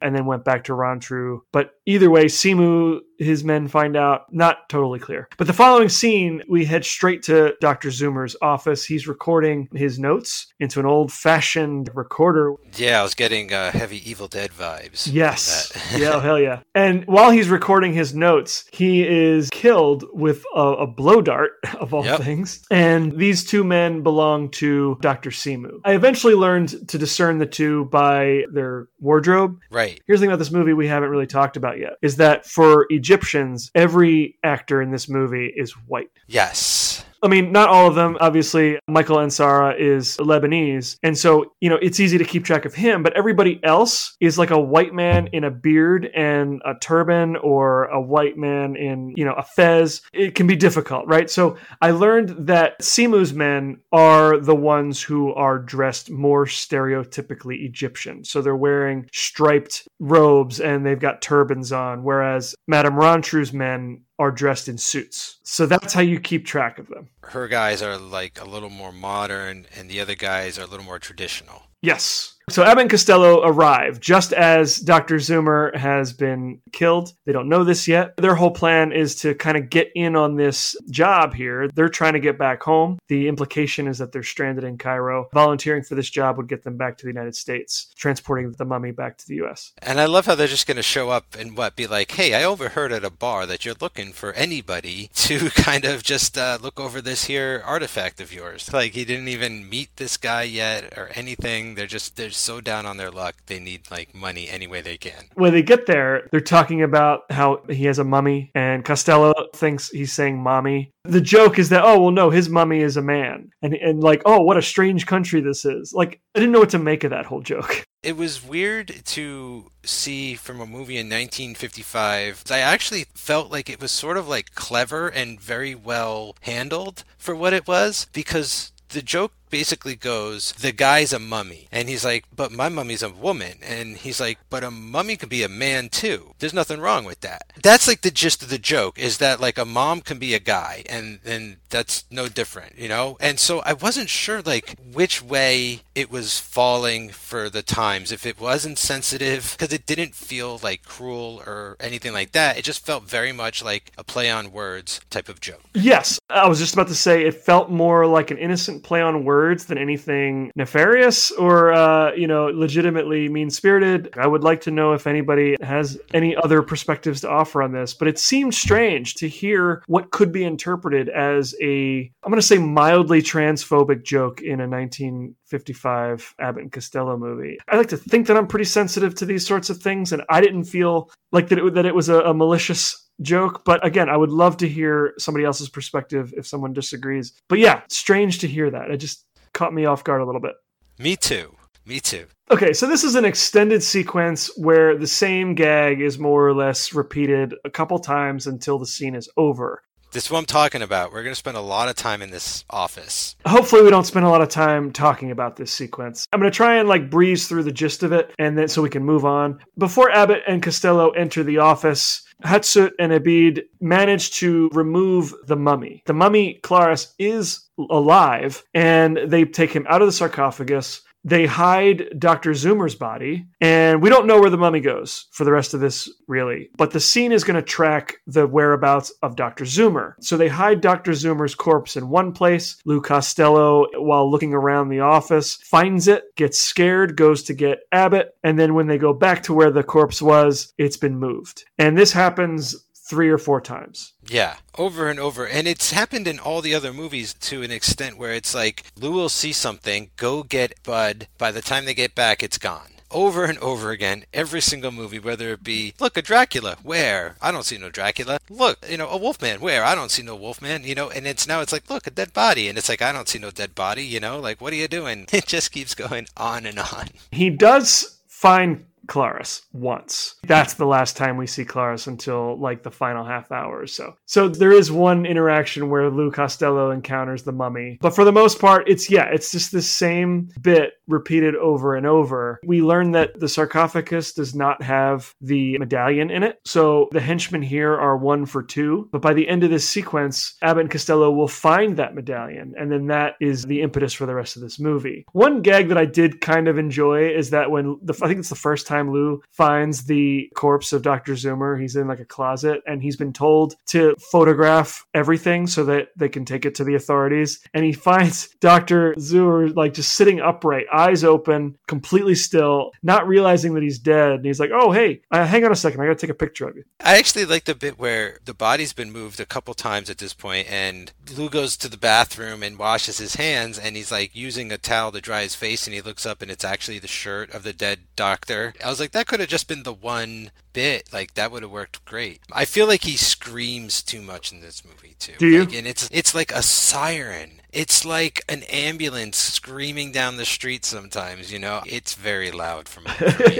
and then went back to Rontru. But either way, Semu, his men find out, not totally clear. But the following scene, we head straight to Dr. Zoomer's office. He's recording his notes into an old fashioned recorder. Yeah, I was getting uh, heavy Evil Dead vibes. Yes. yeah, oh, hell yeah. And while he's recording his notes, he is killed with a, a blow dart, of all Yep. things. And these two men belong to Dr. Semu. I eventually learned to discern the two by their wardrobe. right. Here's the thing about this movie we haven't really talked about yet is that for Egyptians, every actor in this movie is white. Yes. I mean, not all of them. Obviously, Michael Ansara is Lebanese. And so, you know, it's easy to keep track of him, but everybody else is like a white man in a beard and a turban or a white man in, you know, a fez. It can be difficult, right? So I learned that Semu's men are the ones who are dressed more stereotypically Egyptian. So they're wearing striped robes and they've got turbans on, whereas Madame Rontru's men are dressed in suits. So that's how you keep track of them. Her guys are like a little more modern, and the other guys are a little more traditional. Yes. So Abbott and Costello arrive just as Dr. Zoomer has been killed. They don't know this yet. Their whole plan is to kind of get in on this job here. They're trying to get back home. The implication is that they're stranded in Cairo. Volunteering for this job would get them back to the United States, transporting the mummy back to the US. And I love how they're just going to show up and what be like, "Hey, I overheard at a bar that you're looking for anybody to kind of just uh, look over this here artifact of yours." Like he didn't even meet this guy yet or anything. They're just they're so down on their luck. They need like money any way they can. When they get there, they're talking about how he has a mummy, and Costello thinks he's saying mommy. The joke is that, oh, well, no, his mummy is a man. And, and like, oh, what a strange country this is. Like, I didn't know what to make of that whole joke. It was weird to see from a movie in 1955. I actually felt like it was sort of like clever and very well handled for what it was because the joke basically goes the guy's a mummy. And he's like but my mummy's a woman. And he's like but a mummy could be a man too. There's nothing wrong with that. That's like the gist of the joke is that like a mom can be a guy and and that's no different you know? And so i wasn't sure like which way it was falling for the times. If it wasn't sensitive because it didn't feel like cruel or anything like that. It just felt very much like a play on words type of joke. Yes, I was just about to say it felt more like an innocent play on words than anything nefarious or, uh, you know, legitimately mean spirited. I would like to know if anybody has any other perspectives to offer on this, but it seemed strange to hear what could be interpreted as a, I'm going to say mildly transphobic joke in a 1955 Abbott and Costello movie. I like to think that I'm pretty sensitive to these sorts of things, and I didn't feel like that it, that it was a, a malicious joke. But again, I would love to hear somebody else's perspective if someone disagrees. But yeah, strange to hear that. I just caught me off guard a little bit. me too me too Okay, so this is an extended sequence where the same gag is more or less repeated a couple times until the scene is over. This is what i'm talking about we're going to spend a lot of time in this office Hopefully, we don't spend a lot of time talking about this sequence. I'm going to try and like breeze through the gist of it, and then so we can move on. Before Abbott and Costello enter the office, Hetsut and Abid manage to remove the mummy. The mummy, Klaris, is alive, and they take him out of the sarcophagus. They hide Dr. Zoomer's body, and we don't know where the mummy goes for the rest of this, really. But the scene is going to track the whereabouts of Dr. Zoomer. So they hide Dr. Zoomer's corpse in one place. Lou Costello, while looking around the office, finds it, gets scared, goes to get Abbott, and then when they go back to where the corpse was, it's been moved. And this happens three or four times. Yeah, over and over. And it's happened in all the other movies to an extent where it's like Lou will see something, go get Bud. By the time they get back, it's gone. Over and over again, every single movie, whether it be, look, a Dracula, where? I don't see no Dracula. Look, you know, a Wolfman, where? I don't see no Wolfman, you know, and it's now it's like, look, a dead body. And it's like, I don't see no dead body, you know, like, what are you doing? It just keeps going on and on. He does find Klaris once. That's the last time we see Klaris until like the final half hour or so. So there is one interaction where Lou Costello encounters the mummy. But for the most part, it's yeah, it's just the same bit repeated over and over. We learn that the sarcophagus does not have the medallion in it. So the henchmen here are one for two. But by the end of this sequence, Abbott and Costello will find that medallion. And then that is the impetus for the rest of this movie. One gag that I did kind of enjoy is that when the, I think it's the first time Lou finds the corpse of Dr. Zoomer, he's in like a closet and he's been told to photograph everything so that they can take it to the authorities. And he finds Dr. Zoomer like just sitting upright, eyes open, completely still, not realizing that he's dead. And he's like, oh, hey, uh, hang on a second. I got to take a picture of you. I actually like the bit where the body's been moved a couple times at this point, and Lou goes to the bathroom and washes his hands, and he's like using a towel to dry his face, and he looks up, and it's actually the shirt of the dead doctor. I was like, that could have just been the one bit. Like that would have worked great. I feel like he screams too much in this movie too. Do you? Like, and it's it's like a siren. It's like an ambulance screaming down the street sometimes, you know? It's very loud for me,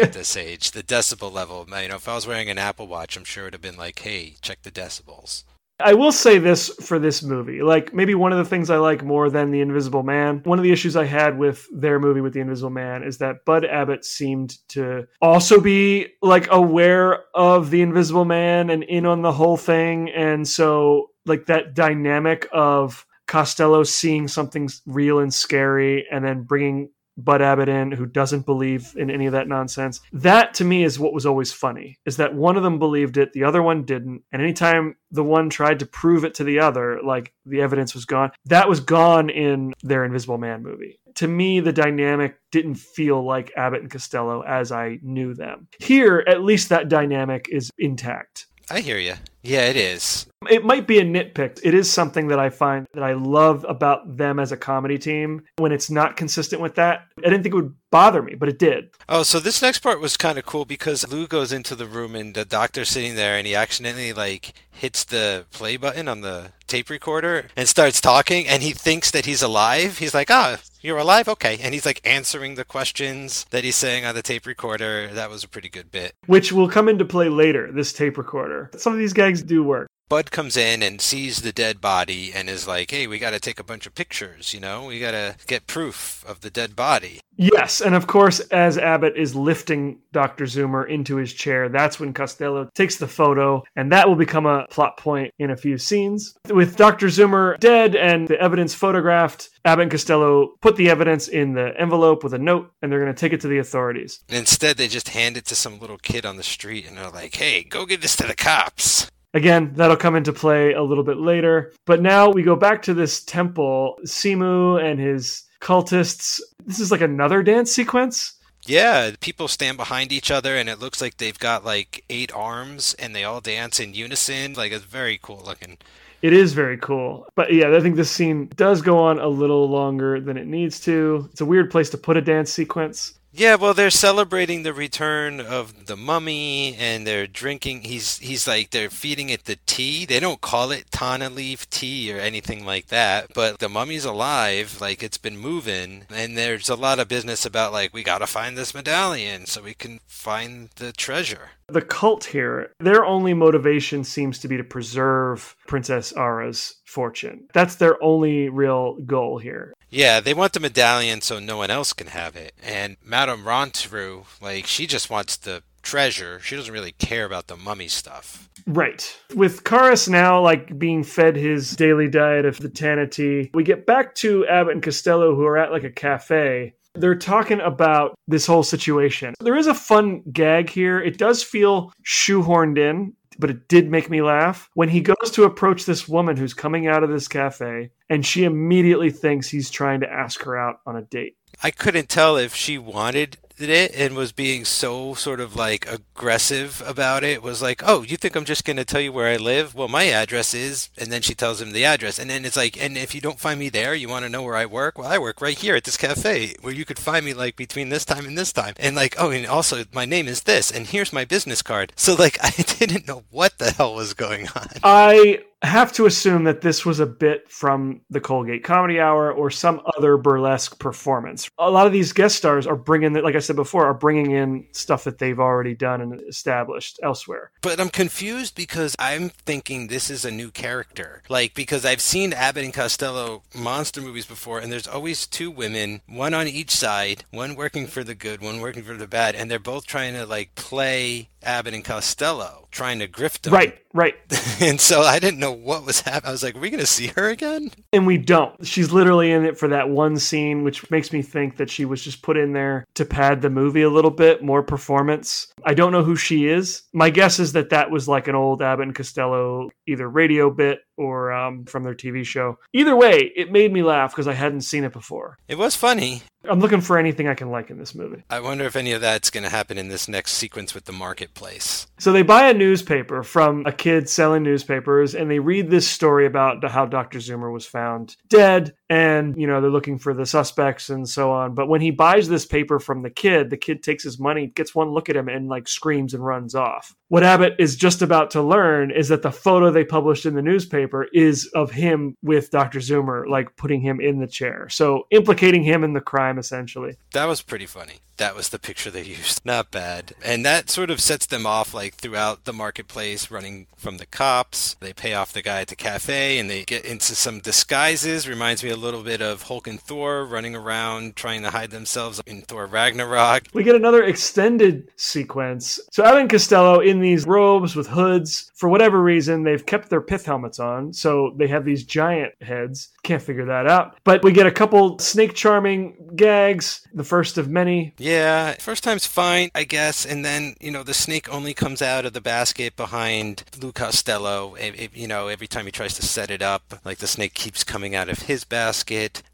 at this age. The decibel level, you know, if I was wearing an Apple Watch, I'm sure it would have been like, hey, check the decibels. I will say this for this movie. Like, maybe one of the things I like more than The Invisible Man, one of the issues I had with their movie with The Invisible Man is that Bud Abbott seemed to also be like aware of The Invisible Man and in on the whole thing. And so, like, that dynamic of Costello seeing something real and scary and then bringing Bud Abbott in who doesn't believe in any of that nonsense. That to me is what was always funny is that one of them believed it, the other one didn't. And anytime the one tried to prove it to the other, like the evidence was gone, that was gone in their Invisible Man movie. To me, the dynamic didn't feel like Abbott and Costello as I knew them. Here, at least that dynamic is intact. I hear you. Yeah, it is. It might be a nitpick. It is something that I find that I love about them as a comedy team. When it's not consistent with that, I didn't think it would bother me, but it did. Oh, so this next part was kind of cool because Lou goes into the room and the doctor's sitting there and he accidentally like hits the play button on the tape recorder and starts talking and he thinks that he's alive. He's like, "Ah, oh, you're alive? Okay." And he's like answering the questions that he's saying on the tape recorder. That was a pretty good bit. Which will come into play later, this tape recorder. Some of these gags do work. Bud comes in and sees the dead body and is like, "Hey, we got to take a bunch of pictures. You know, we got to get proof of the dead body." Yes, and of course, as Abbott is lifting Dr. Zoomer into his chair, that's when Costello takes the photo, and that will become a plot point in a few scenes. With Dr. Zoomer dead and the evidence photographed, Abbott and Costello put the evidence in the envelope with a note, and they're going to take it to the authorities. Instead, they just hand it to some little kid on the street, and they're like, "Hey, go get this to the cops." Again, that'll come into play a little bit later. But now we go back to this temple. Semu and his cultists. This is like another dance sequence. Yeah, people stand behind each other and it looks like they've got like eight arms and they all dance in unison. Like it's very cool looking. It is very cool. But yeah, I think this scene does go on a little longer than it needs to. It's a weird place to put a dance sequence. Yeah, well, they're celebrating the return of the mummy, and they're drinking. He's he's like they're feeding it the tea. They don't call it tana leaf tea or anything like that, but the mummy's alive. Like it's been moving, and there's a lot of business about like we gotta find this medallion so we can find the treasure. The cult here, their only motivation seems to be to preserve Princess Ara's fortune. That's their only real goal here. Yeah, they want the medallion so no one else can have it. And Madame Rontru, like, she just wants the treasure. She doesn't really care about the mummy stuff. Right. With Kharis now, like, being fed his daily diet of the Tana tea, we get back to Abbott and Costello, who are at, like, a cafe. They're talking about this whole situation. There is a fun gag here. It does feel shoehorned in, but it did make me laugh. When he mm. goes to approach this woman who's coming out of this cafe, and she immediately thinks he's trying to ask her out on a date. I couldn't tell if she wanted it and was being so sort of like aggressive about it was like oh you think i'm just going to tell you where i live? Well my address is and then she tells him the address and then it's like and if you don't find me there you want to know where i work? Well i work right here at this cafe where you could find me like between this time and this time and like oh and also my name is this and here's my business card. So like i didn't know what the hell was going on I have to assume that this was a bit from the Colgate Comedy Hour or some other burlesque performance. A lot of these guest stars are bringing, like I said before, are bringing in stuff that they've already done and established elsewhere. But I'm confused because I'm thinking this is a new character. Like, because I've seen Abbott and Costello monster movies before, and there's always two women, one on each side, one working for the good, one working for the bad, and they're both trying to, like, play Abbott and Costello, trying to grift them. Right, right. and so I didn't know what was happening. I was like, are we going to see her again? And we don't. She's literally in it for that one scene, which makes me think that she was just put in there to pad the movie a little bit, more performance. I don't know who she is. My guess is that that was like an old Abbott and Costello either radio bit or um, from their TV show. Either way, it made me laugh because I hadn't seen it before. It was funny. I'm looking for anything I can like in this movie. I wonder if any of that's going to happen in this next sequence with the marketplace. So they buy a newspaper from a kid selling newspapers and they read this story about how Dr. Zoomer was found dead and you know they're looking for the suspects and so on. But when he buys this paper from the kid, the kid takes his money, gets one look at him and like screams and runs off. What Abbott is just about to learn is that the photo they published in the newspaper is of him with Dr. Zoomer like putting him in the chair. So implicating him in the crime essentially. That was pretty funny. That was the picture they used. Not bad. And that sort of sets them off like throughout the marketplace, running from the cops. They pay off the guy at the cafe and they get into some disguises. Reminds me a little bit of Hulk and Thor running around trying to hide themselves in Thor Ragnarok. We get another extended sequence. So and Costello in these robes with hoods. For whatever reason, they've kept their pith helmets on, so they have these giant heads. Can't figure that out. But we get a couple snake charming gags, the first of many. Yeah, first time's fine, I guess. And then, you know, the snake only comes out of the basket behind Lou Costello. It- it- you know, every time he tries to set it up, like the snake keeps coming out of his basket.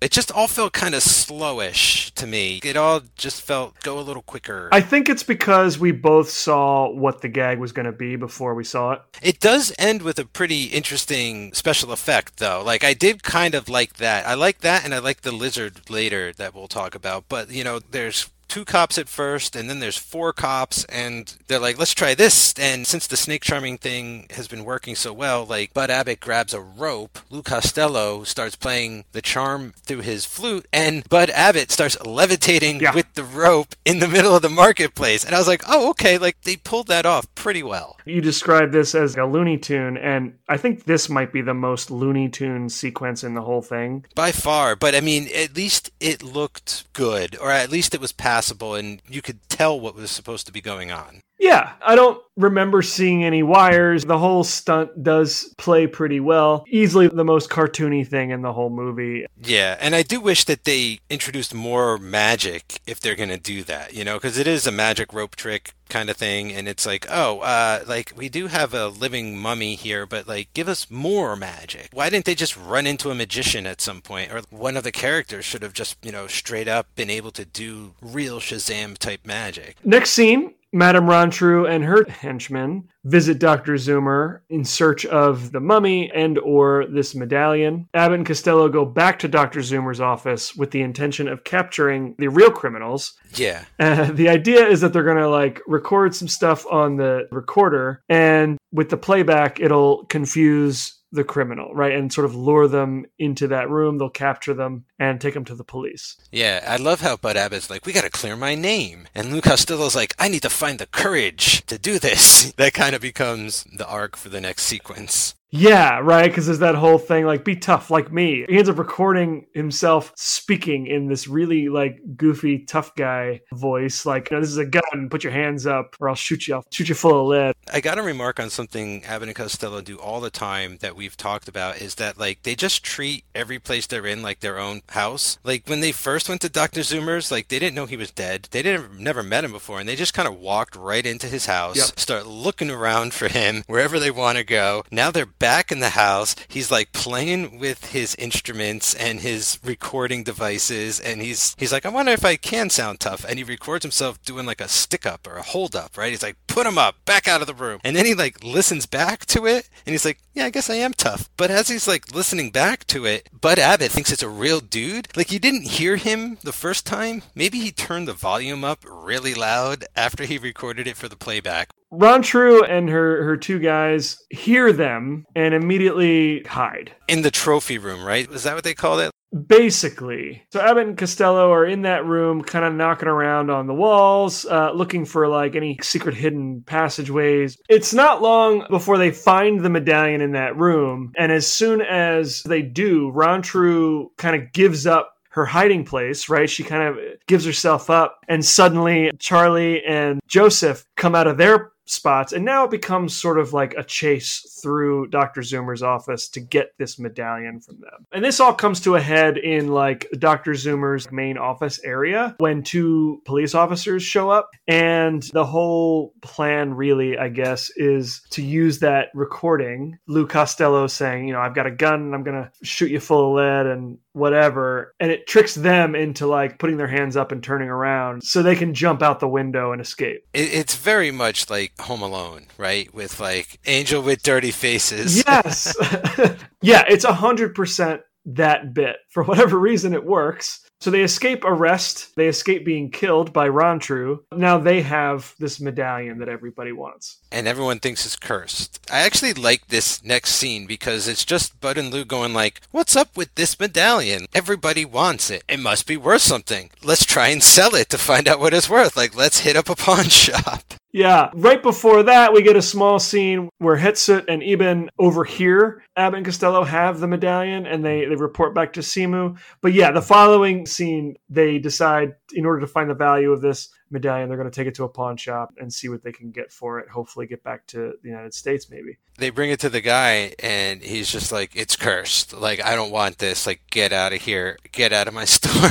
It just all felt kind of slowish to me. It all just felt go a little quicker. I think it's because we both saw what the gag was going to be before we saw it. It does end with a pretty interesting special effect, though. Like, I did kind of like that. I like that, and I like the lizard later that we'll talk about. But, you know, there's two cops at first, and then there's four cops, and they're like, let's try this. And since the snake charming thing has been working so well, like, Bud Abbott grabs a rope, Lou Costello starts playing the charm through his flute, and Bud Abbott starts levitating Yeah. with the rope in the middle of the marketplace. And I was like, oh, okay, like, they pulled that off pretty well. You describe this as a Looney Tune, and I think this might be the most Looney Tune sequence in the whole thing. By far, but I mean, at least it looked good, or at least it was passable, and you could tell what was supposed to be going on. Yeah, I don't remember seeing any wires. The whole stunt does play pretty well. Easily the most cartoony thing in the whole movie. Yeah, and I do wish that they introduced more magic if they're going to do that, you know, because it is a magic rope trick kind of thing, and it's like, oh, uh, like we do have a living mummy here, but like give us more magic. Why didn't they just run into a magician at some point, or one of the characters should have just, you know, straight up been able to do real Shazam type magic? Next scene, Madame Rontru and her henchmen visit Dr. Zoomer in search of the mummy and or this medallion. Abbott and Costello go back to Dr. Zoomer's office with the intention of capturing the real criminals. Yeah, Uh, the idea is that they're going to like record some stuff on the recorder and with the playback it'll confuse the criminal, right? And sort of lure them into that room. They'll capture them and take them to the police. Yeah, I love how Bud Abbott's like, we gotta clear my name. And Lou Costello's like, I need to find the courage to do this. That kind of becomes the arc for the next sequence. Yeah, right. Because there's that whole thing like be tough like me. He ends up recording himself speaking in this really like goofy tough guy voice. Like, you this is a gun. Put your hands up, or I'll shoot you. I'll shoot you full of lead. I got to remark on something Abbott and Costello do all the time that we've talked about is that like they just treat every place they're in like their own house. Like when they first went to Dr. Zoomer's, like they didn't know he was dead. They didn't never met him before, and they just kind of walked right into his house, Yep. start looking around for him wherever they want to go. Now they're back in the house. He's like playing with his instruments and his recording devices, and he's he's like, I wonder if I can sound tough. And he records himself doing like a stick up or a hold up, right? He's like, put him up, back out of the room. And then he like listens back to it, and he's like, yeah, I guess I am tough. But as he's like listening back to it, Bud Abbott thinks it's a real dude. Like you didn't hear him the first time. Maybe he turned the volume up really loud after he recorded it for the playback. Rontru and her her two guys hear them and immediately hide. In the trophy room, right? Is that what they called it? Basically, so Abbott and Costello are in that room, kind of knocking around on the walls, uh, looking for like any secret hidden passageways. It's not long before they find the medallion in that room, and as soon as they do, Rontru kind of gives up her hiding place, right? She kind of gives herself up, and suddenly Charlie and Joseph come out of their spots, and now it becomes sort of like a chase through Dr. Zoomer's office to get this medallion from them. And this all comes to a head in like Dr. Zoomer's main office area when two police officers show up, and the whole plan, really, I guess, is to use that recording. Lou Costello saying, you know, I've got a gun and I'm gonna shoot you full of lead and whatever and it tricks them into like putting their hands up and turning around so they can jump out the window and escape it's very much like Home Alone, right? With like Angel with dirty faces. yes yeah it's a hundred percent that bit for whatever reason it works so they escape arrest they escape being killed by Rontru now they have this medallion that everybody wants and everyone thinks it's cursed. I actually like this next scene because it's just Bud and Lou going like, "What's up with this medallion? Everybody wants it. It must be worth something. Let's try and sell it to find out what it's worth. Like, let's hit up a pawn shop." Yeah, right before that, we get a small scene where Hetsut and Iben overhear Abbott and Costello have the medallion and they, they report back to Semu. But yeah, the following scene, they decide in order to find the value of this medallion, they're going to take it to a pawn shop and see what they can get for it. Hopefully, get back to the United States, maybe. They bring it to the guy, and he's just like, "It's cursed. Like, I don't want this. Like, get out of here. Get out of my store."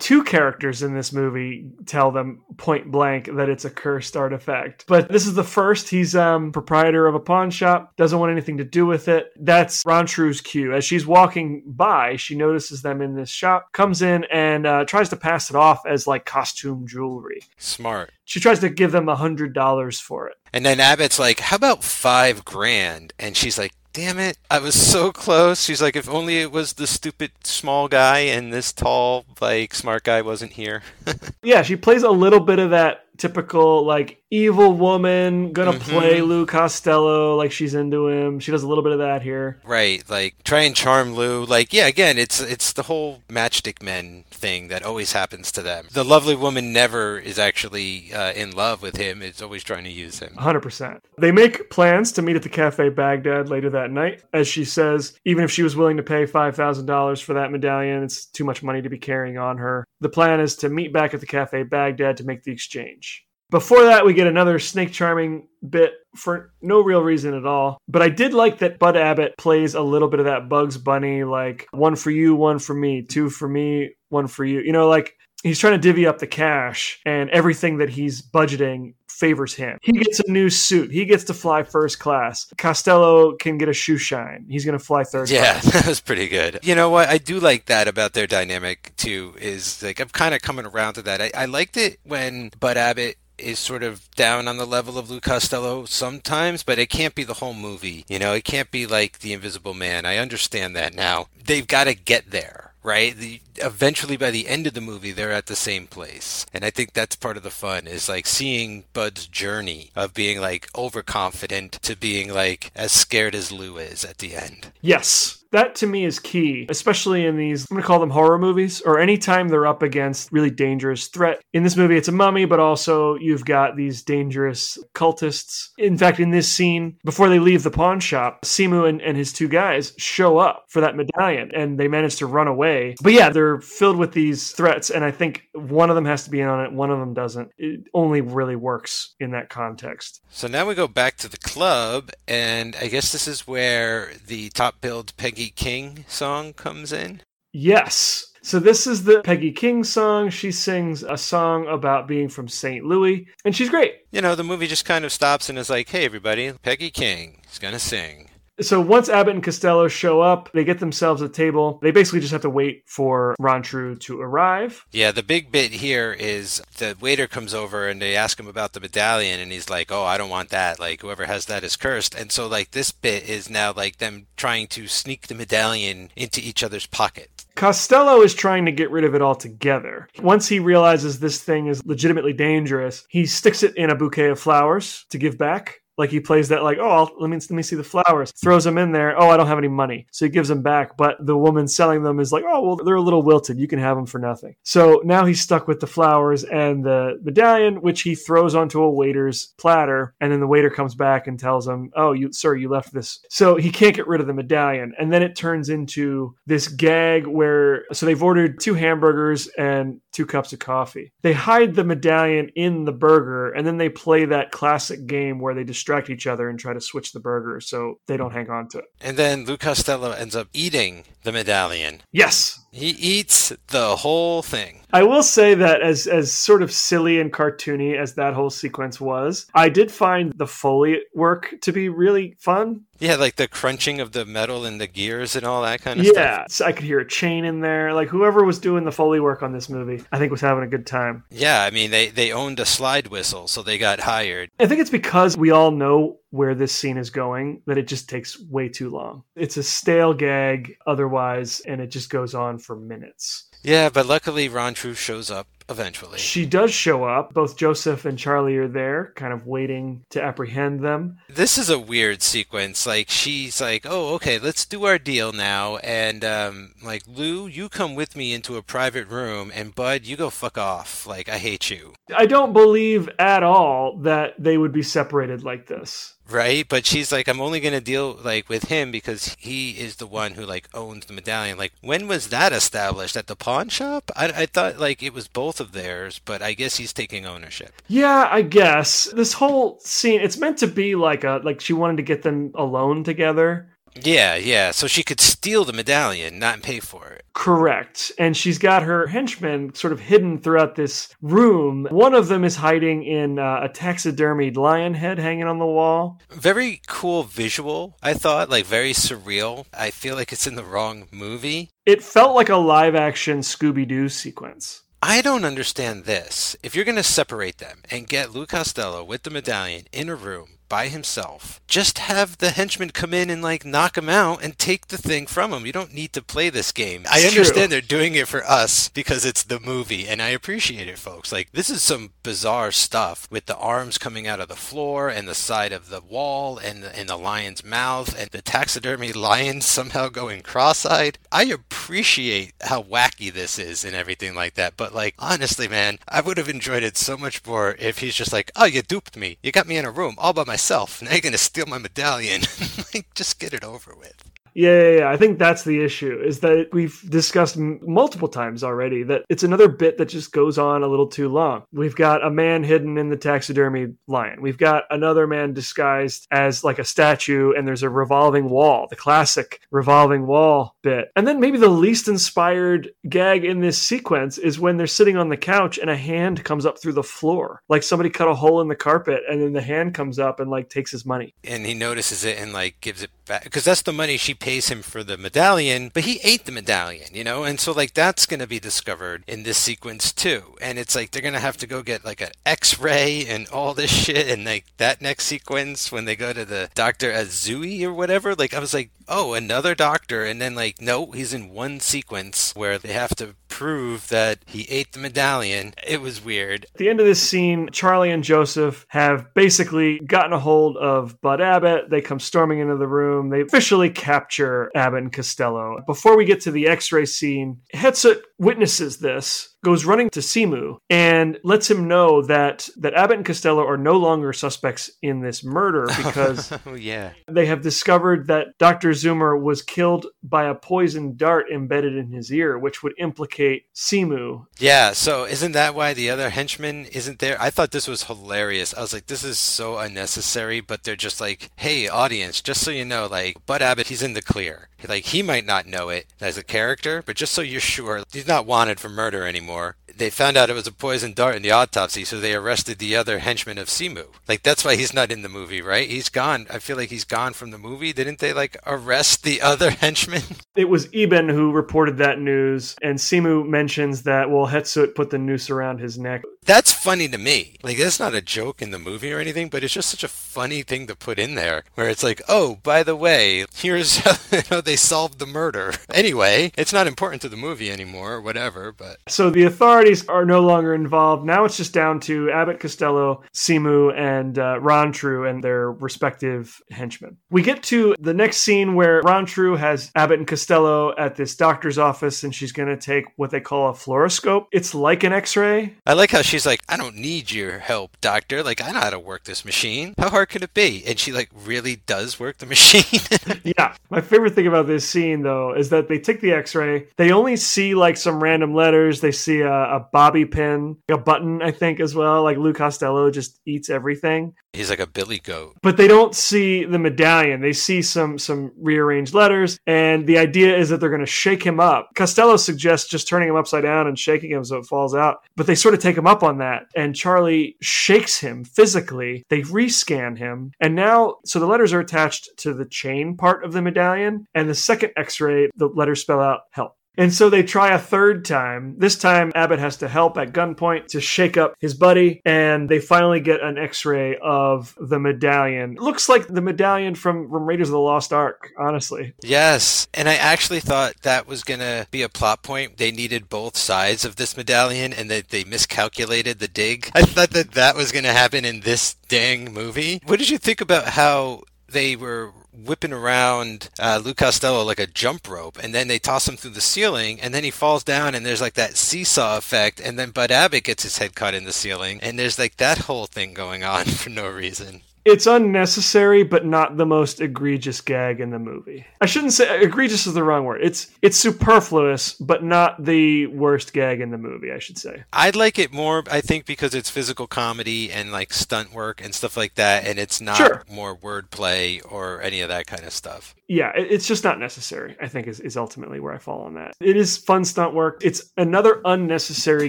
Two characters in this movie tell them point blank that it's a cursed artifact. But this is the first. He's um proprietor of a pawn shop, doesn't want anything to do with it. That's Rontru's cue. As she's walking by, she notices them in this shop, comes in and uh, tries to pass it off as like costume jewelry. Smart. She tries to give them a hundred dollars for it. And then Abbott's like, "How about five grand?" And she's like, "Damn it, I was so close." She's like, "If only it was the stupid small guy and this tall, like smart guy wasn't here." Yeah, she plays a little bit of that typical like evil woman gonna Mhm. play Lou Costello like she's into him. She does a little bit of that here. right, like try and charm Lou. Like, yeah, again, it's it's the whole matchstick men thing that always happens to them. The lovely woman never is actually uh, in love with him. It's always trying to use him. 100%. They make plans to meet at the Cafe Baghdad later that night. As she says, even if she was willing to pay $5,000 for that medallion, it's too much money to be carrying on her. The plan is to meet back at the Cafe Baghdad to make the exchange. Before that, we get another snake charming bit for no real reason at all. But I did like that Bud Abbott plays a little bit of that Bugs Bunny, like one for you, one for me, two for me, one for you. You know, like he's trying to divvy up the cash and everything that he's budgeting favors him. He gets a new suit. He gets to fly first class. Costello can get a shoe shine. He's going to fly third Yeah, class. that was pretty good. You know what? I do like that about their dynamic too. Is like I'm kind of coming around to that. I, I liked it when Bud Abbott is sort of down on the level of Lou Costello sometimes, but it can't be the whole movie. You know, it can't be like The Invisible Man. I understand that now. They've got to get there. Right? The, eventually, by the end of the movie, they're at the same place. And I think that's part of the fun is like seeing Bud's journey of being like overconfident to being like as scared as Lou is at the end. Yes. That to me is key, especially in these, I'm going to call them horror movies, or anytime they're up against really dangerous threat. In this movie, it's a mummy, but also you've got these dangerous cultists. In fact, in this scene, before they leave the pawn shop, Semu and, and his two guys show up for that medallion and they manage to run away. But yeah, they're filled with these threats, and I think one of them has to be in on it, one of them doesn't. It only really works in that context. So now we go back to the club, and I guess this is where the top billed Peggy King song comes in. Yes. So this is the Peggy King song. She sings a song about being from St. Louis, and she's great. You know, the movie just kind of stops and is like, hey, everybody, Peggy King is going to sing. So once Abbott and Costello show up, they get themselves a table. They basically just have to wait for Rontru to arrive. Yeah, the big bit here is the waiter comes over and they ask him about the medallion, and he's like, "Oh, I don't want that. Like, whoever has that is cursed." And so, like, this bit is now like them trying to sneak the medallion into each other's pocket. Costello is trying to get rid of it altogether. Once he realizes this thing is legitimately dangerous, he sticks it in a bouquet of flowers to give back. Like he plays that, like, oh, I'll, let me let me see the flowers. Throws them in there. Oh, I don't have any money, so he gives them back. But the woman selling them is like, oh, well, they're a little wilted. You can have them for nothing. So now he's stuck with the flowers and the medallion, which he throws onto a waiter's platter. And then the waiter comes back and tells him, oh, you, sir, you left this. So he can't get rid of the medallion. And then it turns into this gag where, so they've ordered two hamburgers and two cups of coffee. They hide the medallion in the burger, and then they play that classic game where they distract each other and try to switch the burger so they don't hang on to it. And then Lou Costello ends up eating the medallion. Yes. He eats the whole thing. I will say that as as sort of silly and cartoony as that whole sequence was, I did find the Foley work to be really fun. Yeah, like the crunching of the metal and the gears and all that kind of stuff. Yeah, so I could hear a chain in there. Like whoever was doing the Foley work on this movie, I think was having a good time. Yeah, I mean they they owned a slide whistle, so they got hired. I think it's because we all know where this scene is going that it just takes way too long. It's a stale gag otherwise, and it just goes on for minutes. Yeah, but luckily Rontru shows up eventually. She does show up. Both Joseph and Charlie are there, kind of waiting to apprehend them. This is a weird sequence. Like she's like, "Oh, okay, let's do our deal now." And um, like Lou, you come with me into a private room, and Bud, you go fuck off. Like I hate you. I don't believe at all that they would be separated like this. Right, but she's like, I'm only gonna deal like with him because he is the one who like owns the medallion. Like, when was that established at the pawn shop? I, I thought like it was both of theirs, but I guess he's taking ownership. Yeah, I guess this whole scene it's meant to be like a like she wanted to get them alone together. Yeah, yeah. So she could steal the medallion, not pay for it. Correct. And she's got her henchmen sort of hidden throughout this room. One of them is hiding in uh, a taxidermied lion head hanging on the wall. Very cool visual, I thought, like very surreal. I feel like it's in the wrong movie. It felt like a live action Scooby Doo sequence. I don't understand this. If you're going to separate them and get Lou Costello with the medallion in a room by himself, just have the henchmen come in and like knock him out and take the thing from him. You don't need to play this game. I understand true. they're doing it for us because it's the movie and I appreciate it, folks. Like this is some bizarre stuff with the arms coming out of the floor and the side of the wall and the, and the lion's mouth and the taxidermy lion somehow going cross-eyed. I appreciate how wacky this is and everything like that. But like honestly, man, I would have enjoyed it so much more if he's just like, "Oh, you duped me. You got me in a room all by myself. Now you're gonna steal my medallion." like, just get it over with. Yeah, yeah, yeah, I think that's the issue is that we've discussed m- multiple times already that it's another bit that just goes on a little too long. We've got a man hidden in the taxidermy lion. We've got another man disguised as like a statue and there's a revolving wall, the classic revolving wall bit. And then maybe the least inspired gag in this sequence is when they're sitting on the couch and a hand comes up through the floor. Like somebody cut a hole in the carpet and then the hand comes up and like takes his money. and he notices it and like gives it back because that's the money she pays him for the medallion but he ate the medallion you know? And so like that's going to be discovered in this sequence too. And it's like they're going to have to go get like an x-ray and all this shit and like that next sequence when they go to the dr azui or whatever. Like i was like oh another doctor. And then like no he's in one sequence where they have to prove that he ate the medallion. It was weird. At the end of this scene, Charlie and Joseph have basically gotten a hold of Bud Abbott. They come storming into the room. They officially capture Abbott and Costello. Before we get to the x ray scene, Hetsut witnesses this goes running to Semu and lets him know that that Abbott and Costello are no longer suspects in this murder because oh yeah. they have discovered that Dr. Zoomer was killed by a poisoned dart embedded in his ear, which would implicate Semu. Yeah, so isn't that why the other henchman isn't there? I thought this was hilarious. I was like, this is so unnecessary, but they're just like, hey, audience, just so you know, like, Bud Abbott, he's in the clear. Like, he might not know it as a character, but just so you're sure, he's not wanted for murder anymore. They found out it was a poison dart in the autopsy, so they arrested the other henchman of Semu. Like, that's why he's not in the movie, right? He's gone. I feel like he's gone from the movie. Didn't they, like, arrest the other henchman? It was Iben who reported that news, and Semu mentions that, well, Hetsut put the noose around his neck. That's funny to me. Like, that's not a joke in the movie or anything, but it's just such a funny thing to put in there where it's like, oh, by the way, here's how they solved the murder. Anyway, it's not important to the movie anymore or whatever, but So the authorities are no longer involved. Now it's just down to Abbott Costello, Semu, and uh, Rontru and their respective henchmen. We get to the next scene where Rontru has Abbott and Costello at this doctor's office, and she's going to take what they call a fluoroscope. It's like an X-ray. I like how she's like, I don't need your help, doctor. Like, I know how to work this machine. How hard could it be? And she, like, really does work the machine. Yeah. My favorite thing about this scene, though, is that they take the x ray. They only see like some random letters. They see a, a bobby pin, a button, I think, as well. Like Lou Costello just eats everything. He's like a billy goat. But they don't see the medallion. They see some some rearranged letters, and the idea is that they're going to shake him up. Costello suggests just turning him upside down and shaking him so it falls out. But they sort of take him up on that, and Charlie shakes him physically. They rescan him, and now so the letters are attached to the chain part of the medallion, and the second X-ray, the letters spell out help. And so they try a third time. This time, Abbott has to help at gunpoint to shake up his buddy, and they finally get an x ray of the medallion. It looks like the medallion from, from Raiders of the Lost Ark, honestly. Yes. And I actually thought that was going to be a plot point. They needed both sides of this medallion and that they miscalculated the dig. I thought that that was going to happen in this dang movie. What did you think about how they were whipping around uh, Lou Costello like a jump rope, and then they toss him through the ceiling, and then he falls down, and there's like that seesaw effect, and then Bud Abbott gets his head cut in the ceiling, and there's like that whole thing going on for no reason. It's unnecessary, but not the most egregious gag in the movie. I shouldn't say egregious is the wrong word. It's it's superfluous, but not the worst gag in the movie. I should say. I'd like it more, I think, because it's physical comedy and like stunt work and stuff like that, and it's not Sure. more wordplay or any of that kind of stuff. yeah, it's just not necessary. I think is, is ultimately where I fall on that. It is fun stunt work. It's another unnecessary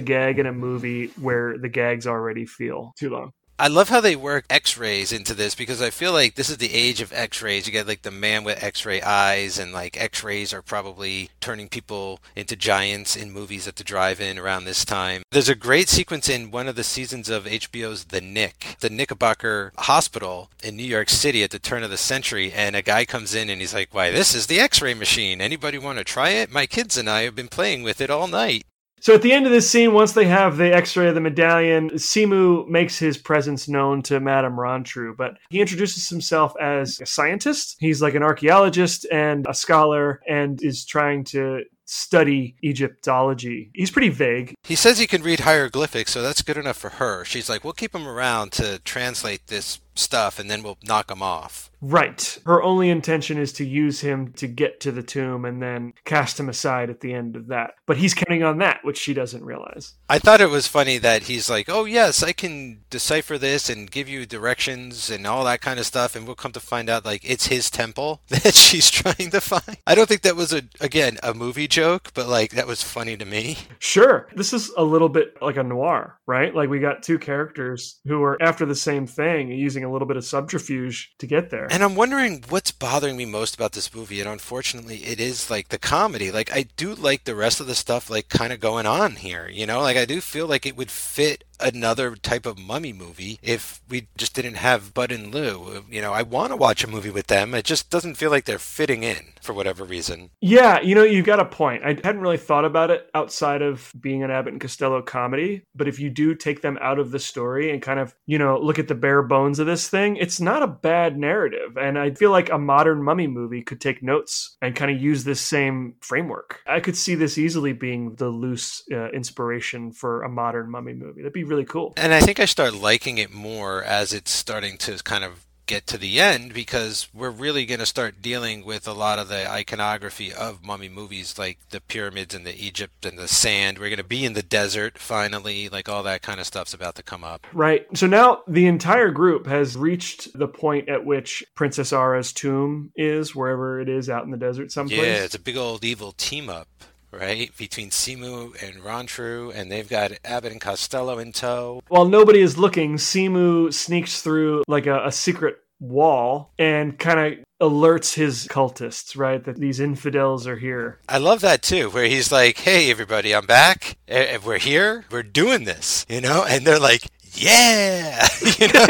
gag in a movie where the gags already feel too long. I love how they work X-rays into this because I feel like this is the age of X-rays. You get like the man with X-ray eyes, and like X-rays are probably turning people into giants in movies at the drive-in around this time. There's a great sequence in one of the seasons of HBO's The Knick, the Knickerbocker Hospital in New York City at the turn of the century, and a guy comes in and he's like, "Why, this is the X-ray machine. Anybody want to try it? My kids and I have been playing with it all night." So at the end of this scene, once they have the X-ray of the medallion, Semu makes his presence known to Madame Rontru, but he introduces himself as a scientist. He's like an archaeologist and a scholar, and is trying to study Egyptology. He's pretty vague. He says he can read hieroglyphics, so that's good enough for her. She's like, we'll keep him around to translate this stuff, and then we'll knock him off. Right. Her only intention is to use him to get to the tomb and then cast him aside at the end of that. But he's counting on that, which she doesn't realize. I thought it was funny that he's like, oh, yes, I can decipher this and give you directions and all that kind of stuff, and we'll come to find out, like, it's his temple that she's trying to find. I don't think that was, a again, a movie joke, but, like, that was funny to me. Sure. This is a little bit like a noir, right? Like we got two characters who are after the same thing, using a little bit of subterfuge to get there. And I'm wondering what's bothering me most about this movie, and unfortunately, it is like the comedy. Like, I do like the rest of the stuff, like, kind of going on here, you know? Like, I do feel like it would fit another type of mummy movie if we just didn't have Bud and Lou. You know, I want to watch a movie with them. It just doesn't feel like they're fitting in for whatever reason. Yeah, you know, you've got a point. I hadn't really thought about it outside of being an Abbott and Costello comedy, but if you do take them out of the story and kind of, you know, look at the bare bones of this thing, it's not a bad narrative. And I feel like a modern mummy movie could take notes and kind of use this same framework. I could see this easily being the loose uh, inspiration for a modern mummy movie. That'd be really cool. And I think I start liking it more as it's starting to kind of get to the end because we're really going to start dealing with a lot of the iconography of mummy movies like the pyramids and the Egypt and the sand. We're going to be in the desert finally, like all that kind of stuff's about to come up. Right. So now the entire group has reached the point at which Princess Ara's tomb is, wherever it is out in the desert someplace. Yeah, it's a big old evil team up. Right between Semu and Rontru, and they've got Abbott and Costello in tow. While nobody is looking, Semu sneaks through like a, a secret wall and kind of alerts his cultists, right? That these infidels are here. I love that too, where he's like, "Hey, everybody, I'm back. We're here. We're doing this," you know, and they're like, "Yeah," you know,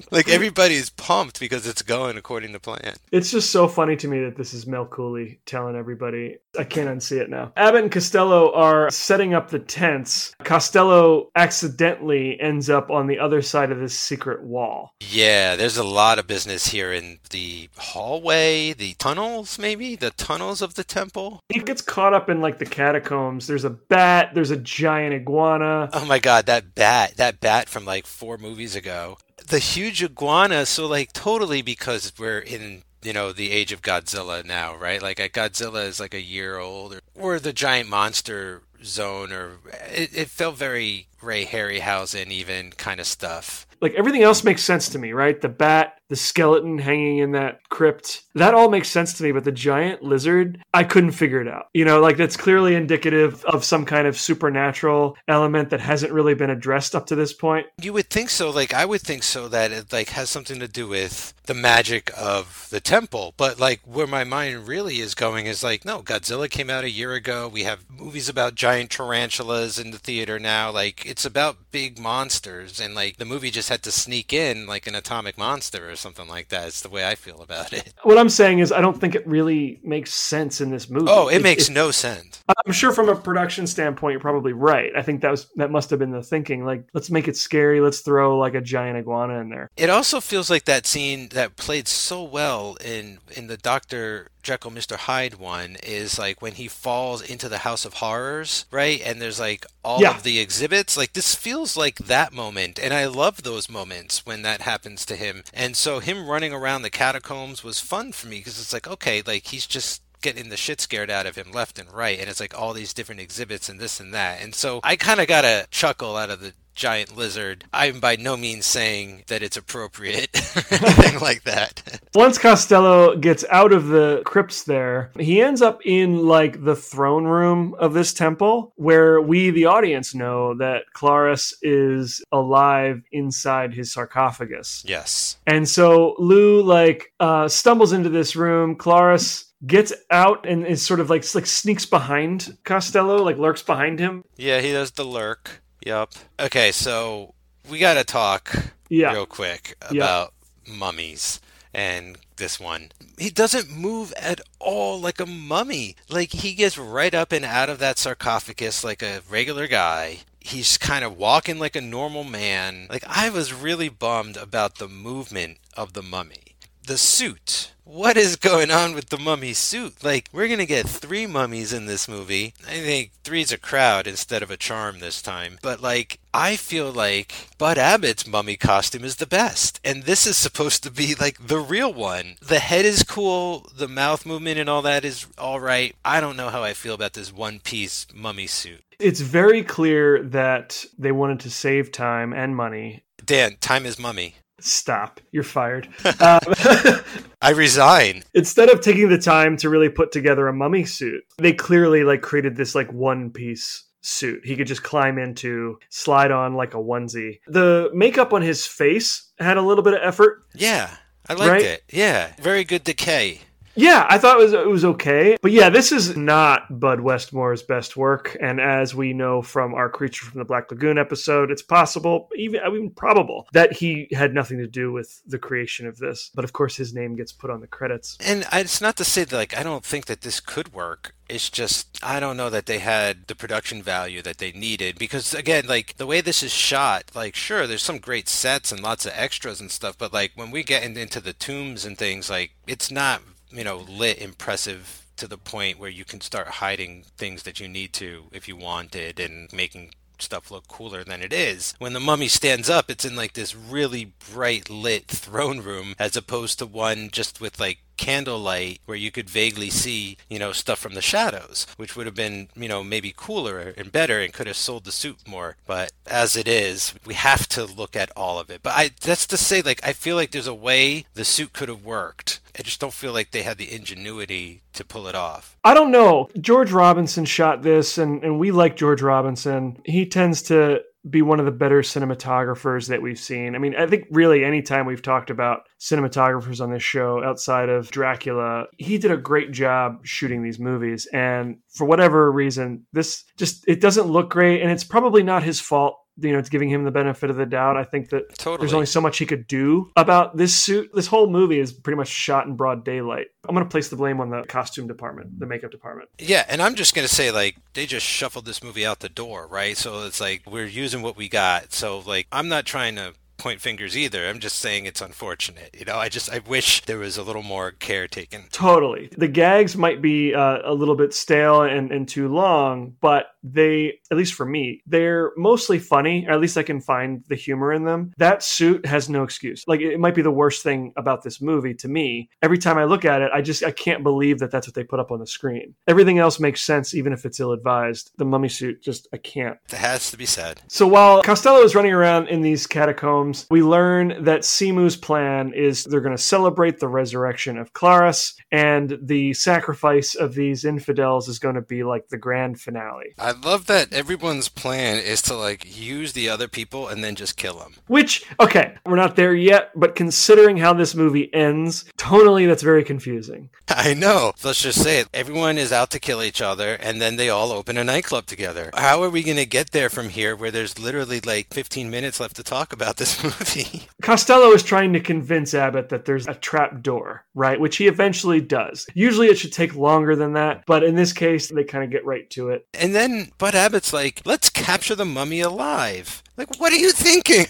like everybody's pumped because it's going according to plan. It's just so funny to me that this is Mel Cooley telling everybody. I can't unsee it now. Abbott and Costello are setting up the tents. Costello accidentally ends up on the other side of this secret wall. Yeah, there's a lot of business here in the hallway, the tunnels, maybe the tunnels of the temple. He gets caught up in like the catacombs. There's a bat, there's a giant iguana. Oh my god, that bat, that bat from like four movies ago. The huge iguana, so like totally because we're in you know the age of Godzilla now, right? Like Godzilla is like a year old, or, or the giant monster zone, or it, it felt very Ray Harryhausen even kind of stuff. Like everything else makes sense to me, right? The bat, the skeleton hanging in that crypt, that all makes sense to me. But the giant lizard, I couldn't figure it out. You know, like that's clearly indicative of some kind of supernatural element that hasn't really been addressed up to this point. You would think so. Like I would think so that it like has something to do with the magic of the temple. But like where my mind really is going is like, no, Godzilla came out a year ago. We have movies about giant tarantulas in the theater now. Like it's about big monsters, and like the movie just had to sneak in like an atomic monster or something like that. It's the way I feel about it. What I'm saying is, I don't think it really makes sense in this movie. Oh, it makes no sense. I'm sure from a production standpoint, you're probably right. I think that was that must have been the thinking. Like, let's make it scary. Let's throw like a giant iguana in there. It also feels like that scene that played so well in in the Doctor Jekyll Mr. Hyde one is like when he falls into the House of Horrors, right? And there's like all Yeah. of the exhibits. Like this feels like that moment. And I love those moments when that happens to him. And so him running around the catacombs was fun for me because it's like, okay, like he's just getting the shit scared out of him left and right. And it's like all these different exhibits and this and that. And so I kind of got a chuckle out of the giant lizard. I'm by no means saying that it's appropriate or anything like that. Once Costello gets out of the crypts there, he ends up in like the throne room of this temple where we, the audience, know that Klaris is alive inside his sarcophagus. yes. And so Lou like uh, stumbles into this room. Klaris gets out and is sort of like like sneaks behind Costello, like lurks behind him. Yeah, he does the lurk. Yep. Okay, so we got to talk Yeah. real quick Yeah. about mummies and this one. He doesn't move at all like a mummy. Like he gets right up and out of that sarcophagus like a regular guy. He's kind of walking like a normal man. Like I was really bummed about the movement of the mummy. The suit. What is going on with the mummy suit? Like, we're gonna get three mummies in this movie. I think three's a crowd instead of a charm this time. But, like, I feel like Bud Abbott's mummy costume is the best. And this is supposed to be, like, the real one. The head is cool, the mouth movement and all that is alright. I don't know how I feel about this one piece mummy suit. It's very clear that they wanted to save time and money. Dan, time is mummy. Stop. You're fired. um, I resign. instead of taking the time to really put together a mummy suit, they clearly like created this like one piece suit he could just climb into, slide on like a onesie. The makeup on his face had a little bit of effort. Yeah, I liked Right? it. Yeah, very good decay. Yeah, I thought it was it was okay, but yeah, this is not Bud Westmore's best work. And as we know from our Creature from the Black Lagoon episode, it's possible, even even probable, that he had nothing to do with the creation of this. But of course, his name gets put on the credits. And it's not to say that like I don't think that this could work. It's just I don't know that they had the production value that they needed because again, like the way this is shot, like sure, there's some great sets and lots of extras and stuff, but like when we get in, into the tombs and things, like it's not you know lit impressive to the point where you can start hiding things that you need to if you wanted and making stuff look cooler than it is. When the mummy stands up, it's in like this really bright lit throne room as opposed to one just with like candlelight where you could vaguely see, you know, stuff from the shadows, which would have been, you know, maybe cooler and better and could have sold the suit more. But as it is, we have to look at all of it. But I that's to say like I feel like there's a way the suit could have worked. I just don't feel like they had the ingenuity to pull it off. I don't know. George Robinson shot this, and, and we like George Robinson. He tends to be one of the better cinematographers that we've seen. I mean, I think really anytime we've talked about cinematographers on this show outside of Dracula, he did a great job shooting these movies. And for whatever reason, this just it doesn't look great and it's probably not his fault you know, it's giving him the benefit of the doubt. I think that Totally. there's only so much he could do about this suit. This whole movie is pretty much shot in broad daylight. I'm going to place the blame on the costume department, the makeup department. Yeah, and I'm just gonna say like they just shuffled this movie out the door, right? So it's like we're using what we got. So like I'm not trying to point fingers either. I'm just saying it's unfortunate. You know, I just I wish there was a little more care taken. Totally. The gags might be uh, a little bit stale and, and too long, but they, at least for me, they're mostly funny. Or at least I can find the humor in them. That suit has no excuse. Like it might be the worst thing about this movie to me. Every time I look at it, I just I can't believe that that's what they put up on the screen. Everything else makes sense, even if it's ill advised. The mummy suit just I can't. That has to be said. So while Costello is running around in these catacombs, we learn that Semu's plan is they're going to celebrate the resurrection of Klaris, and the sacrifice of these infidels is going to be like the grand finale. I love that everyone's plan is to like use the other people and then just kill them. Which, okay, we're not there yet, but considering how this movie ends, tonally that's very confusing. I know. Let's just say it. Everyone is out to kill each other and then they all open a nightclub together. How are we going to get there from here where there's literally like 15 minutes left to talk about this movie? Costello is trying to convince Abbott that there's a trap door, right? Which he eventually does. Usually it should take longer than that, but in this case, they kind of get right to it. And then Bud Abbott's like, let's capture the mummy alive. Like, what are you thinking?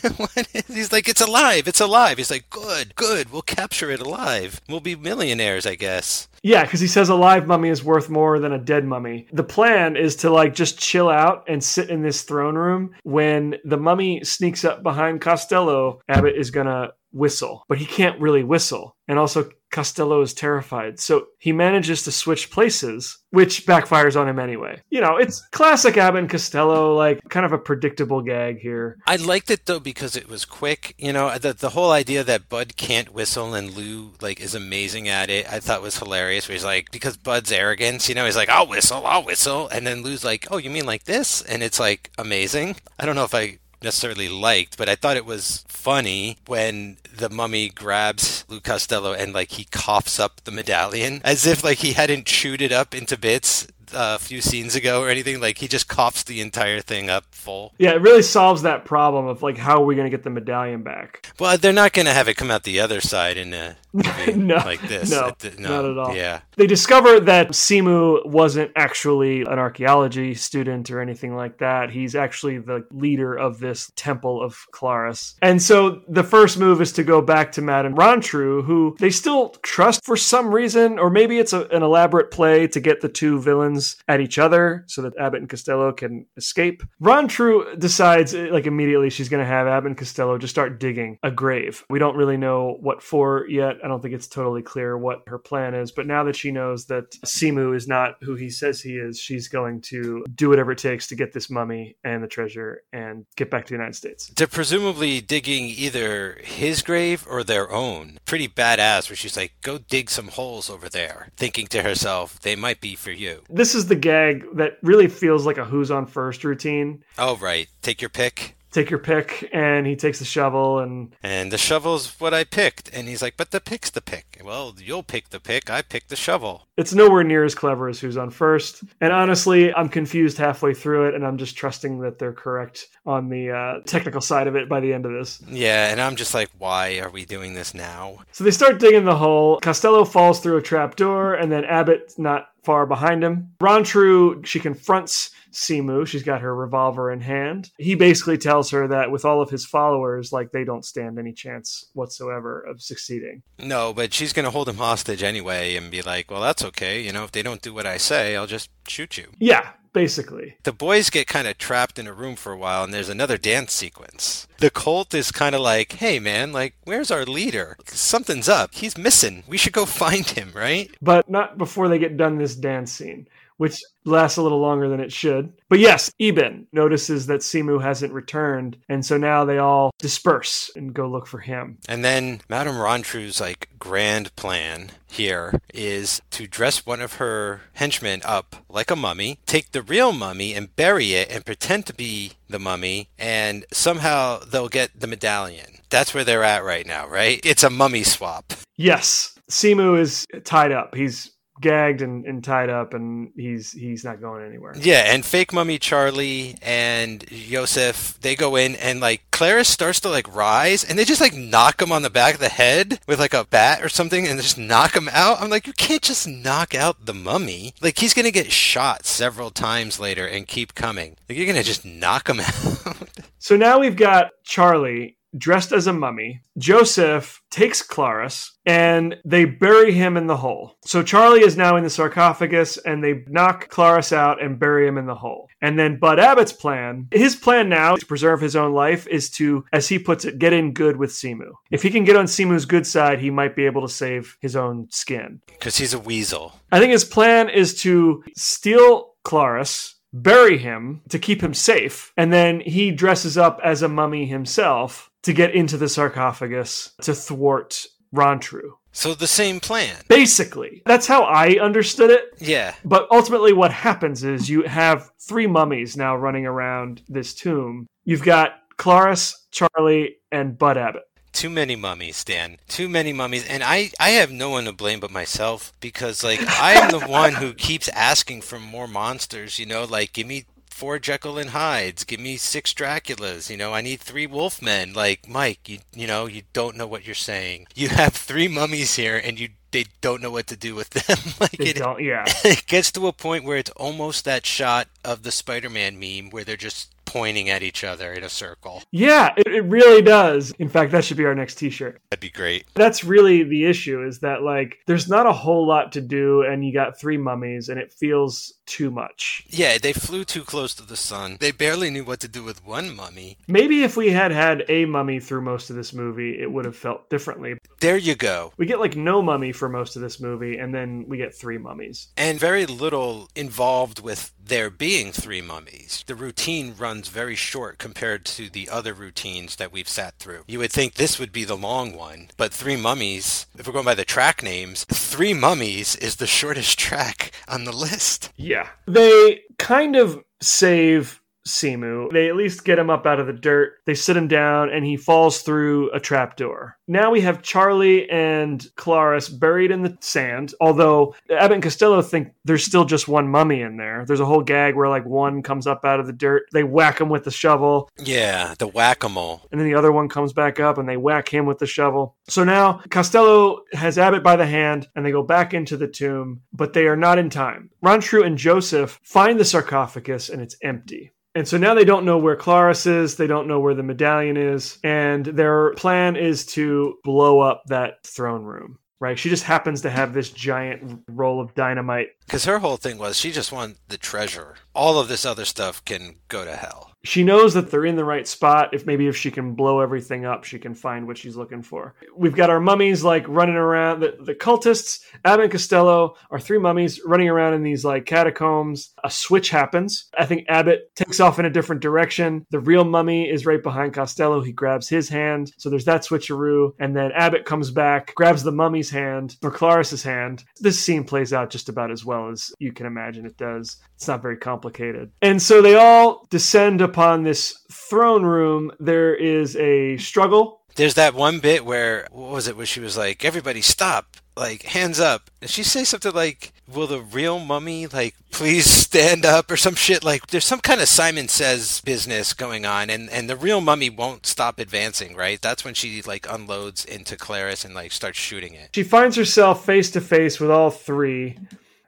He's like, it's alive, it's alive. He's like, good, good, we'll capture it alive. We'll be millionaires, I guess. Yeah, because he says a live mummy is worth more than a dead mummy. The plan is to like just chill out and sit in this throne room. When the mummy sneaks up behind Costello, Abbott is gonna whistle, but he can't really whistle. And also, Costello is terrified. So he manages to switch places, which backfires on him anyway. You know, it's classic Abbott and Costello, like kind of a predictable gag here. I liked it though because it was quick. You know, the the whole idea that Bud can't whistle and Lou like is amazing at it. I thought was hilarious. Where he's like, because Bud's arrogance, you know, he's like, I'll whistle, I'll whistle, and then Lou's like, Oh, you mean like this? And it's like amazing. I don't know if I necessarily liked, but I thought it was funny when the mummy grabs Lou Costello and like he coughs up the medallion as if like he hadn't chewed it up into bits a few scenes ago or anything. Like he just coughs the entire thing up full. Yeah, it really solves that problem of like, how are we going to get the medallion back? Well, they're not going to have it come out the other side in a No, like this. no, th- not at all. Yeah. They discover that Semu wasn't actually an archaeology student or anything like that. He's actually the leader of this temple of Klaris. And so the first move is to go back to Madame Rontru, who they still trust for some reason, or maybe it's a, an elaborate play to get the two villains at each other so that Abbott and Costello can escape. Rontru decides, eh, like, immediately she's going to have Abbott and Costello just start digging a grave. We don't really know what for yet. I don't think it's totally clear what her plan is, but now that she knows that Semu is not who he says he is, she's going to do whatever it takes to get this mummy and the treasure and get back to the United States. They're presumably digging either his grave or their own. Pretty badass, where she's like, go dig some holes over there, thinking to herself, they might be for you. This is the gag that really feels like a who's on first routine. Oh, right. Take your pick. take your pick, and he takes the shovel and And the shovel's what I picked. And he's like, but the pick's the pick. Well, you'll pick the pick. I picked the shovel. It's nowhere near as clever as who's on first. And honestly, I'm confused halfway through it, and I'm just trusting that they're correct on the uh, technical side of it by the end of this. Yeah, and I'm just like, why are we doing this now? So they start digging the hole. Costello falls through a trap door, and then Abbott not far behind him. Rontru, she confronts Semu. She's got her revolver in hand. He basically tells her that with all of his followers, like they don't stand any chance whatsoever of succeeding. No, but she's going to hold him hostage anyway and be like, well, that's okay. You know, if they don't do what I say, I'll just shoot you. Yeah, basically. The boys get kind of trapped in a room for a while, and there's another dance sequence. The cult is kind of like, hey, man, like, where's our leader? Something's up. He's missing. We should go find him, right? But not before they get done this dance scene, which lasts a little longer than it should. But yes, Iben notices that Semu hasn't returned, and so now they all disperse and go look for him. And then Madame Rontru's like grand plan here is to dress one of her henchmen up like a mummy, take the real mummy and bury it and pretend to be the mummy, and somehow they'll get the medallion. That's where they're at right now, right? It's a mummy swap. Yes, Semu is tied up. He's gagged and, and tied up, and he's he's not going anywhere. Yeah, and fake mummy Charlie and Joseph they go in and like Klaris starts to like rise and they just like knock him on the back of the head with like a bat or something and just knock him out. I'm like, you can't just knock out the mummy. Like he's gonna get shot several times later and keep coming. Like you're gonna just knock him out. So now we've got Charlie dressed as a mummy. Joseph takes Klaris and they bury him in the hole. So Charlie is now in the sarcophagus and they knock Klaris out and bury him in the hole. And then Bud Abbott's plan, his plan now to preserve his own life is to, as he puts it, get in good with Semu. If he can get on Semu's good side, he might be able to save his own skin. Because he's a weasel. I think his plan is to steal Klaris, bury him to keep him safe, and then he dresses up as a mummy himself to get into the sarcophagus to thwart Rontru. So the same plan. Basically, that's how I understood it. Yeah. But ultimately, what happens is you have three mummies now running around this tomb. You've got Klaris, Charlie, and Bud Abbott. Too many mummies, Dan. Too many mummies. And I, I have no one to blame but myself because, like, I am the one who keeps asking for more monsters, you know? Like, give me four Jekyll and Hydes. Give me six Draculas. You know, I need three Wolfmen. Like, Mike, you, you know, you don't know what you're saying. You have three mummies here and you they don't know what to do with them. like They it, don't, yeah. it gets to a point where it's almost that shot of the Spider-Man meme where they're just pointing at each other in a circle. Yeah, it, it really does. In fact, that should be our next t shirt. That'd be great. That's really the issue is that, like, there's not a whole lot to do, and you got three mummies, and it feels too much. Yeah, they flew too close to the sun. They barely knew what to do with one mummy. Maybe if we had had a mummy through most of this movie, it would have felt differently. There you go. We get like no mummy for most of this movie, and then we get three mummies. And very little involved with there being three mummies. The routine runs very short compared to the other routines that we've sat through. You would think this would be the long one, but Three Mummies, if we're going by the track names, Three Mummies is the shortest track on the list. Yeah. They kind of save Semu. They at least get him up out of the dirt. They sit him down and he falls through a trapdoor. Now we have Charlie and Klaris buried in the sand, although Abbott and Costello think there's still just one mummy in there. There's a whole gag where like one comes up out of the dirt. They whack him with the shovel Yeah, the whack-a-mole. and then the other one comes back up and they whack him with the shovel. So now Costello has Abbott by the hand and they go back into the tomb, but they are not in time. Rontru and Joseph find the sarcophagus and it's empty. And so now they don't know where Klaris is, they don't know where the medallion is, and their plan is to blow up that throne room. Right? She just happens to have this giant roll of dynamite. Because her whole thing was she just wanted the treasure. All of this other stuff can go to hell. She knows that they're in the right spot. If maybe if she can blow everything up, she can find what she's looking for. We've got our mummies like running around. The, the cultists, Abbott and Costello, are three mummies running around in these like catacombs. A switch happens. I think Abbott takes off in a different direction. The real mummy is right behind Costello. He grabs his hand. So there's that switcheroo. And then Abbott comes back, grabs the mummy's hand or Klaris's hand. This scene plays out just about as well as you can imagine it does. It's not very complicated. And so they all descend upon this throne room. There is a struggle. There's that one bit where what was it? Where she was like, "Everybody stop!" Like hands up. Did she say something like, "Will the real mummy like please stand up" or some shit? Like there's some kind of Simon Says business going on, and and the real mummy won't stop advancing. Right? That's when she like unloads into Klaris and like starts shooting it. She finds herself face to face with all three.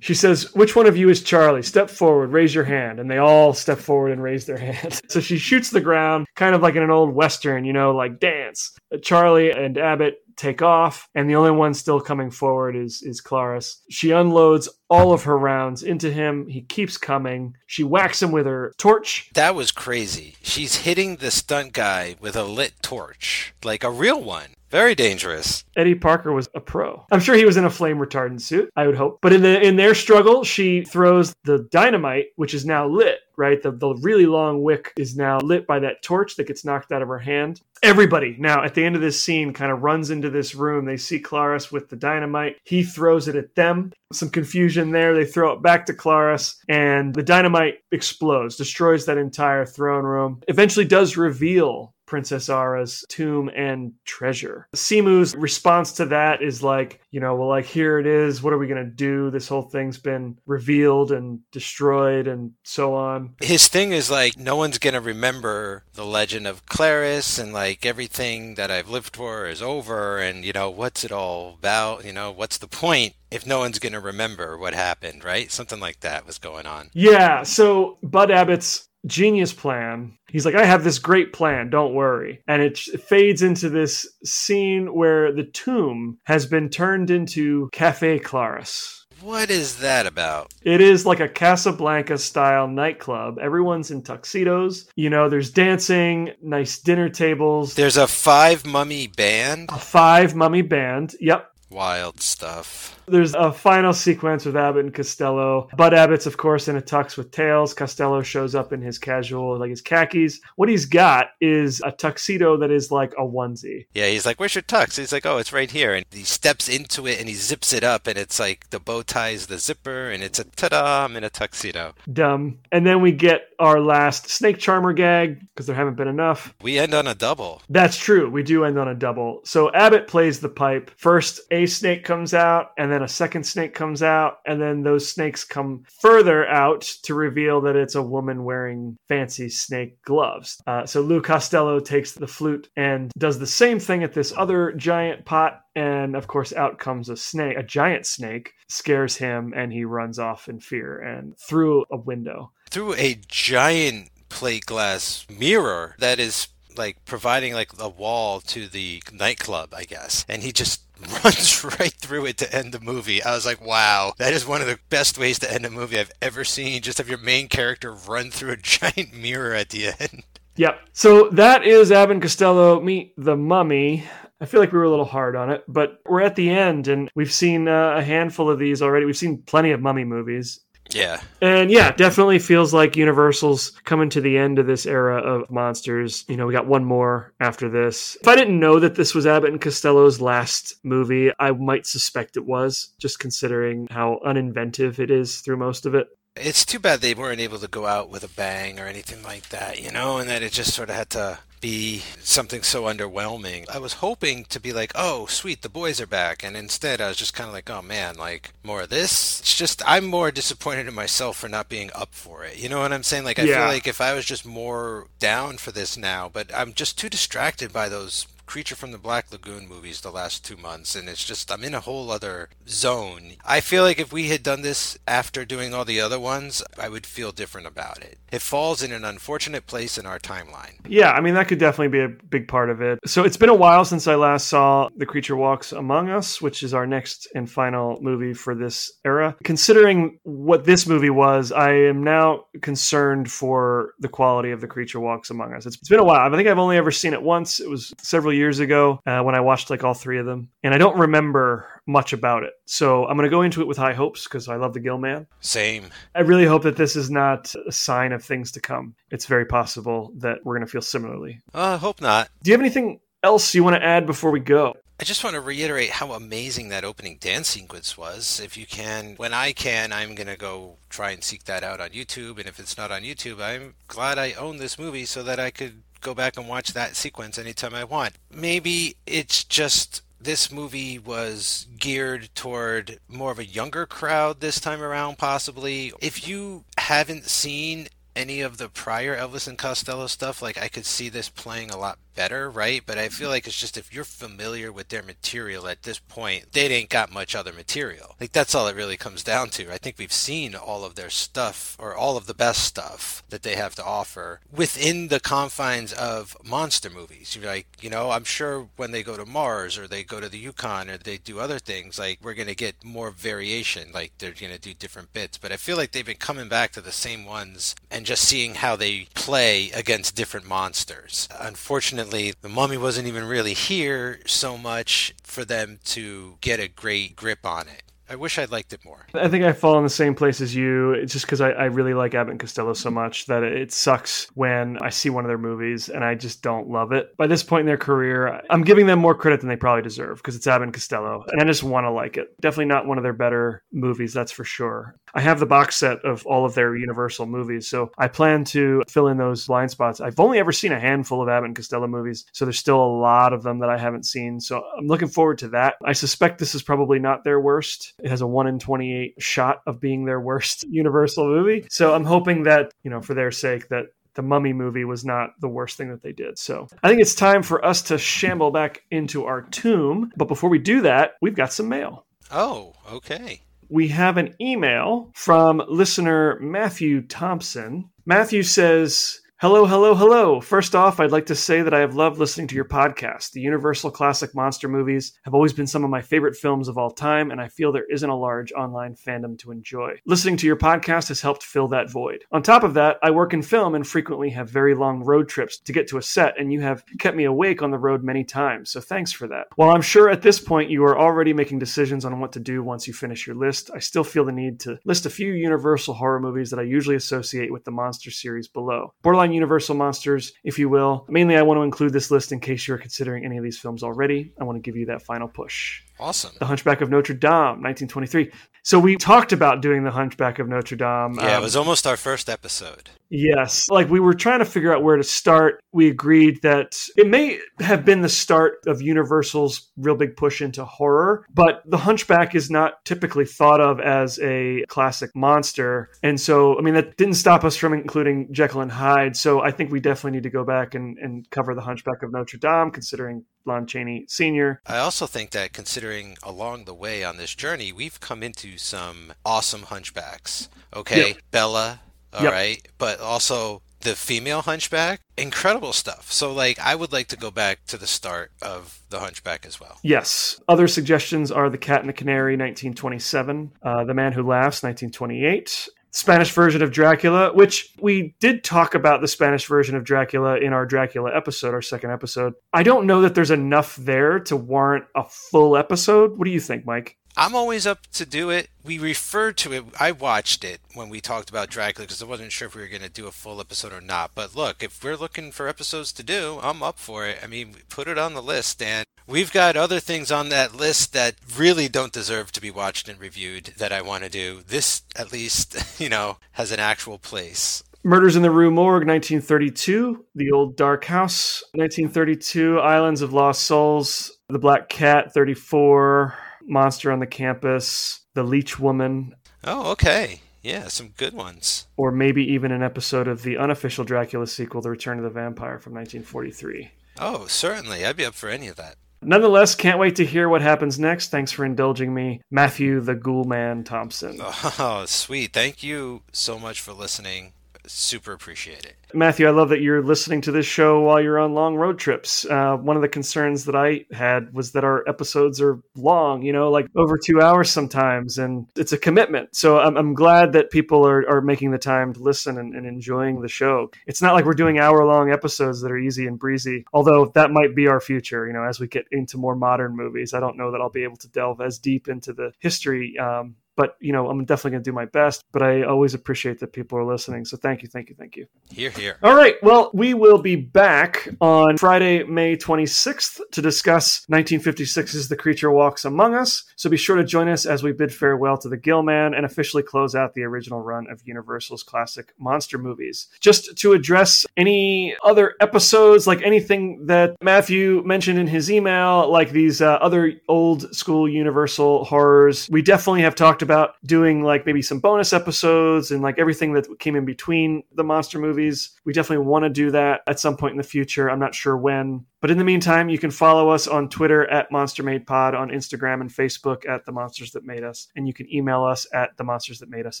She says, Which one of you is Charlie? Step forward, raise your hand. And they all step forward and raise their hand. So she shoots the ground, kind of like in an old Western, you know, like dance. Charlie and Abbott take off, and the only one still coming forward is, is Klaris. She unloads all of her rounds into him. He keeps coming. She whacks him with her torch. That was crazy. She's hitting the stunt guy with a lit torch, like a real one. Very dangerous. Eddie Parker was a pro. I'm sure he was in a flame retardant suit, I would hope. But in the in their struggle, she throws the dynamite, which is now lit, right? The the really long wick is now lit by that torch that gets knocked out of her hand. Everybody now at the end of this scene kind of runs into this room. They see Klaris with the dynamite. He throws it at them. Some confusion there. They throw it back to Klaris, and the dynamite explodes, destroys that entire throne room. Eventually, does reveal Princess Ara's tomb and treasure. Semu's response to that is like, you know, well, like, here it is. What are we going to do? This whole thing's been revealed and destroyed and so on. His thing is like, no one's going to remember the legend of Klaris and like everything that I've lived for is over. And, you know, what's it all about? You know, what's the point? If no one's going to remember what happened, right? Something like that was going on. Yeah. So Bud Abbott's genius plan. He's like, I have this great plan, don't worry. And it fades into this scene where the tomb has been turned into Cafe Klaris. What is that about? It is like a Casablanca style nightclub. Everyone's in tuxedos. You know, there's dancing, nice dinner tables, There's a five mummy band. a five mummy band. Yep. Wild stuff. There's a final sequence with Abbott and Costello. Bud Abbott's, of course, in a tux with tails. Costello shows up in his casual, like his khakis. What he's got is a tuxedo that is like a onesie. Yeah, he's like, "Where's your tux?" He's like, "Oh, it's right here." And he steps into it and he zips it up, and it's like the bow ties the zipper, and it's a ta-da! I'm in a tuxedo. Dumb. And then we get our last snake charmer gag because there haven't been enough. We end on a double. That's true. We do end on a double. So Abbott plays the pipe. First, a snake comes out, and then a second snake comes out, and then those snakes come further out to reveal that it's a woman wearing fancy snake gloves. Uh, so Lou Costello takes the flute and does the same thing at this other giant pot. And of course, out comes a snake, a giant snake, scares him, and he runs off in fear and through a window. Through a giant plate glass mirror that is like providing like a wall to the nightclub, I guess. And he just runs right through it to end the movie. I was like, wow, that is one of the best ways to end a movie I've ever seen. Just have your main character run through a giant mirror at the end. Yep. So that is and Costello meet the mummy. I feel like we were a little hard on it, but we're at the end and we've seen uh, a handful of these already. We've seen plenty of mummy movies. Yeah. And yeah, definitely feels like Universal's coming to the end of this era of monsters. You know, we got one more after this. If I didn't know that this was Abbott and Costello's last movie, I might suspect it was, just considering how uninventive it is through most of it. It's too bad they weren't able to go out with a bang or anything like that, you know, and that it just sort of had to be something so underwhelming. I was hoping to be like, oh, sweet, the boys are back. And instead, I was just kind of like, oh man, like more of this. It's just, I'm more disappointed in myself for not being up for it. You know what I'm saying? Like, I Yeah. feel like if I was just more down for this now, but I'm just too distracted by those Creature from the Black Lagoon movies the last two months, and it's just I'm in a whole other zone. I feel like if we had done this after doing all the other ones, I would feel different about it. It falls in an unfortunate place in our timeline. Yeah, I mean, that could definitely be a big part of it. So it's been a while since I last saw The Creature Walks Among Us, which is our next and final movie for this era. Considering what this movie was, I am now concerned for the quality of The Creature Walks Among Us. It's, been a while. I think I've only ever seen it once. It was several years ago uh, when I watched like all three of them. And I don't remember much about it. So I'm going to go into it with high hopes because I love the Gill Man. Same. I really hope that this is not a sign of things to come. It's very possible that we're going to feel similarly. Uh, I hope not. Do you have anything else you want to add before we go? I just want to reiterate how amazing that opening dance sequence was. If you can, when I can, I'm going to go try and seek that out on YouTube. And if it's not on YouTube, I'm glad I own this movie so that I could go back and watch that sequence anytime I want. Maybe it's just this movie was geared toward more of a younger crowd this time around, possibly. If you haven't seen any of the prior Elvis and Costello stuff, like I could see this playing a lot better, right? But I feel like it's just if you're familiar with their material at this point, they ain't got much other material. Like that's all it really comes down to. I think we've seen all of their stuff or all of the best stuff that they have to offer within the confines of monster movies. You're like, you know, I'm sure when they go to Mars or they go to the Yukon or they do other things, like we're gonna get more variation. Like they're gonna do different bits. But I feel like they've been coming back to the same ones and just seeing how they play against different monsters. Unfortunately the mummy wasn't even really here so much for them to get a great grip on it. I wish I'd liked it more. I think I fall in the same place as you. It's just because I, I, really like Abbott and Costello so much that it sucks when I see one of their movies and I just don't love it. By this point in their career, I'm giving them more credit than they probably deserve because it's Abbott and Costello, and I just want to like it. Definitely not one of their better movies, that's for sure. I have the box set of all of their Universal movies, so I plan to fill in those blind spots. I've only ever seen a handful of Abbott and Costello movies, so there's still a lot of them that I haven't seen. So I'm looking forward to that. I suspect this is probably not their worst. It has a 1 in 28 shot of being their worst Universal movie. So I'm hoping that, you know, for their sake, that the Mummy movie was not the worst thing that they did. So I think it's time for us to shamble back into our tomb. But before we do that, we've got some mail. Oh, okay we have an email from listener Matthew Thompson. Matthew says, Hello, hello, hello. First off, I'd like to say that I have loved listening to your podcast. The Universal classic monster movies have always been some of my favorite films of all time, and I feel there isn't a large online fandom to enjoy. Listening to your podcast has helped fill that void. On top of that, I work in film and frequently have very long road trips to get to a set, and you have kept me awake on the road many times, so thanks for that. While I'm sure at this point you are already making decisions on what to do once you finish your list, I still feel the need to list a few Universal horror movies that I usually associate with the monster series below. Borderline Universal Monsters, if you will. Mainly, I want to include this list in case you're considering any of these films already. I want to give you that final push. Awesome. The Hunchback of Notre Dame, 1923. So we talked about doing The Hunchback of Notre Dame. Yeah, um, it was almost our first episode. Yes. Like we were trying to figure out where to start. We agreed that it may have been the start of Universal's real big push into horror, but The Hunchback is not typically thought of as a classic monster. And so, I mean, that didn't stop us from including Jekyll and Hyde. So I think we definitely need to go back and, and cover The Hunchback of Notre Dame, considering Lon Chaney Sr. I also think that considering along the way on this journey, we've come into some awesome hunchbacks. Okay, yep. Bela, all yep. right, but also the female hunchback incredible stuff so like i would like to go back to the start of the hunchback as well yes other suggestions are the cat and the canary 1927 uh, the man who laughs 1928 Spanish version of Dracula, which we did talk about the Spanish version of Dracula in our Dracula episode, our second episode. I don't know that there's enough there to warrant a full episode. What do you think, Mike? I'm always up to do it. We referred to it. I watched it when we talked about Dracula because I wasn't sure if we were going to do a full episode or not. But look, if we're looking for episodes to do, I'm up for it. I mean, put it on the list, and we've got other things on that list that really don't deserve to be watched and reviewed that I want to do. This, at least, you know, has an actual place. Murders in the Rue Morgue, 1932. The Old Dark House, 1932. Islands of Lost Souls. The Black Cat, 34. Monster on the Campus, The Leech Woman. Oh, okay. Yeah, some good ones. Or maybe even an episode of the unofficial Dracula sequel, The Return of the Vampire from 1943. Oh, certainly. I'd be up for any of that. Nonetheless, can't wait to hear what happens next. Thanks for indulging me, Matthew the Ghoulman Thompson. Oh, sweet. Thank you so much for listening super appreciate it. Matthew, I love that you're listening to this show while you're on long road trips. Uh, one of the concerns that I had was that our episodes are long, you know, like over two hours sometimes, and it's a commitment. So I'm, I'm glad that people are, are making the time to listen and, and enjoying the show. It's not like we're doing hour long episodes that are easy and breezy, although that might be our future, you know, as we get into more modern movies. I don't know that I'll be able to delve as deep into the history. Um, but you know, I'm definitely going to do my best. But I always appreciate that people are listening. So thank you, thank you, thank you. Here, here. All right. Well, we will be back on Friday, May 26th to discuss 1956's The Creature Walks Among Us. So be sure to join us as we bid farewell to the Gillman and officially close out the original run of Universal's classic monster movies. Just to address any other episodes, like anything that Matthew mentioned in his email, like these uh, other old school Universal horrors, we definitely have talked about doing like maybe some bonus episodes and like everything that came in between the monster movies. We definitely want to do that at some point in the future. I'm not sure when. But in the meantime, you can follow us on Twitter at Monster Made Pod, on Instagram and Facebook at The Monsters That Made Us, and you can email us at The Monsters That Made Us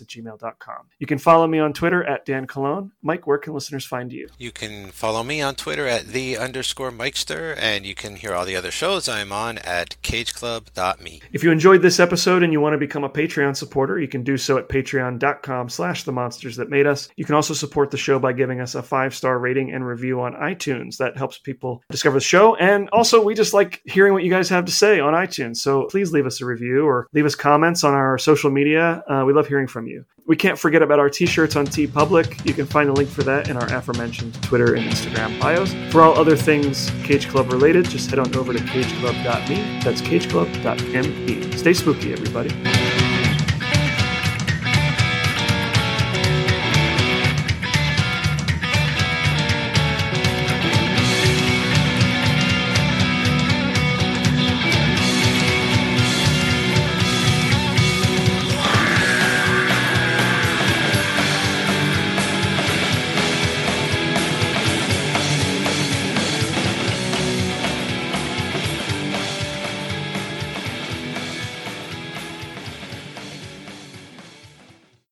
at gmail.com. You can follow me on Twitter at Dan Cologne. Mike, where can listeners find you? You can follow me on Twitter at the underscore Mikester, and you can hear all the other shows I'm on at cageclub.me. If you enjoyed this episode and you want to become a Patreon supporter, you can do so at patreon.com slash the monsters that made us. You can also support the show by giving us a five-star rating and review on iTunes. That helps people discover the show. And also, we just like hearing what you guys have to say on iTunes. So please leave us a review or leave us comments on our social media. Uh, we love hearing from you. We can't forget about our t-shirts on TeePublic. You can find a link for that in our aforementioned Twitter and Instagram bios. For all other things Cage Club related, just head on over to cageclub.me. That's cageclub.me. Stay spooky, everybody.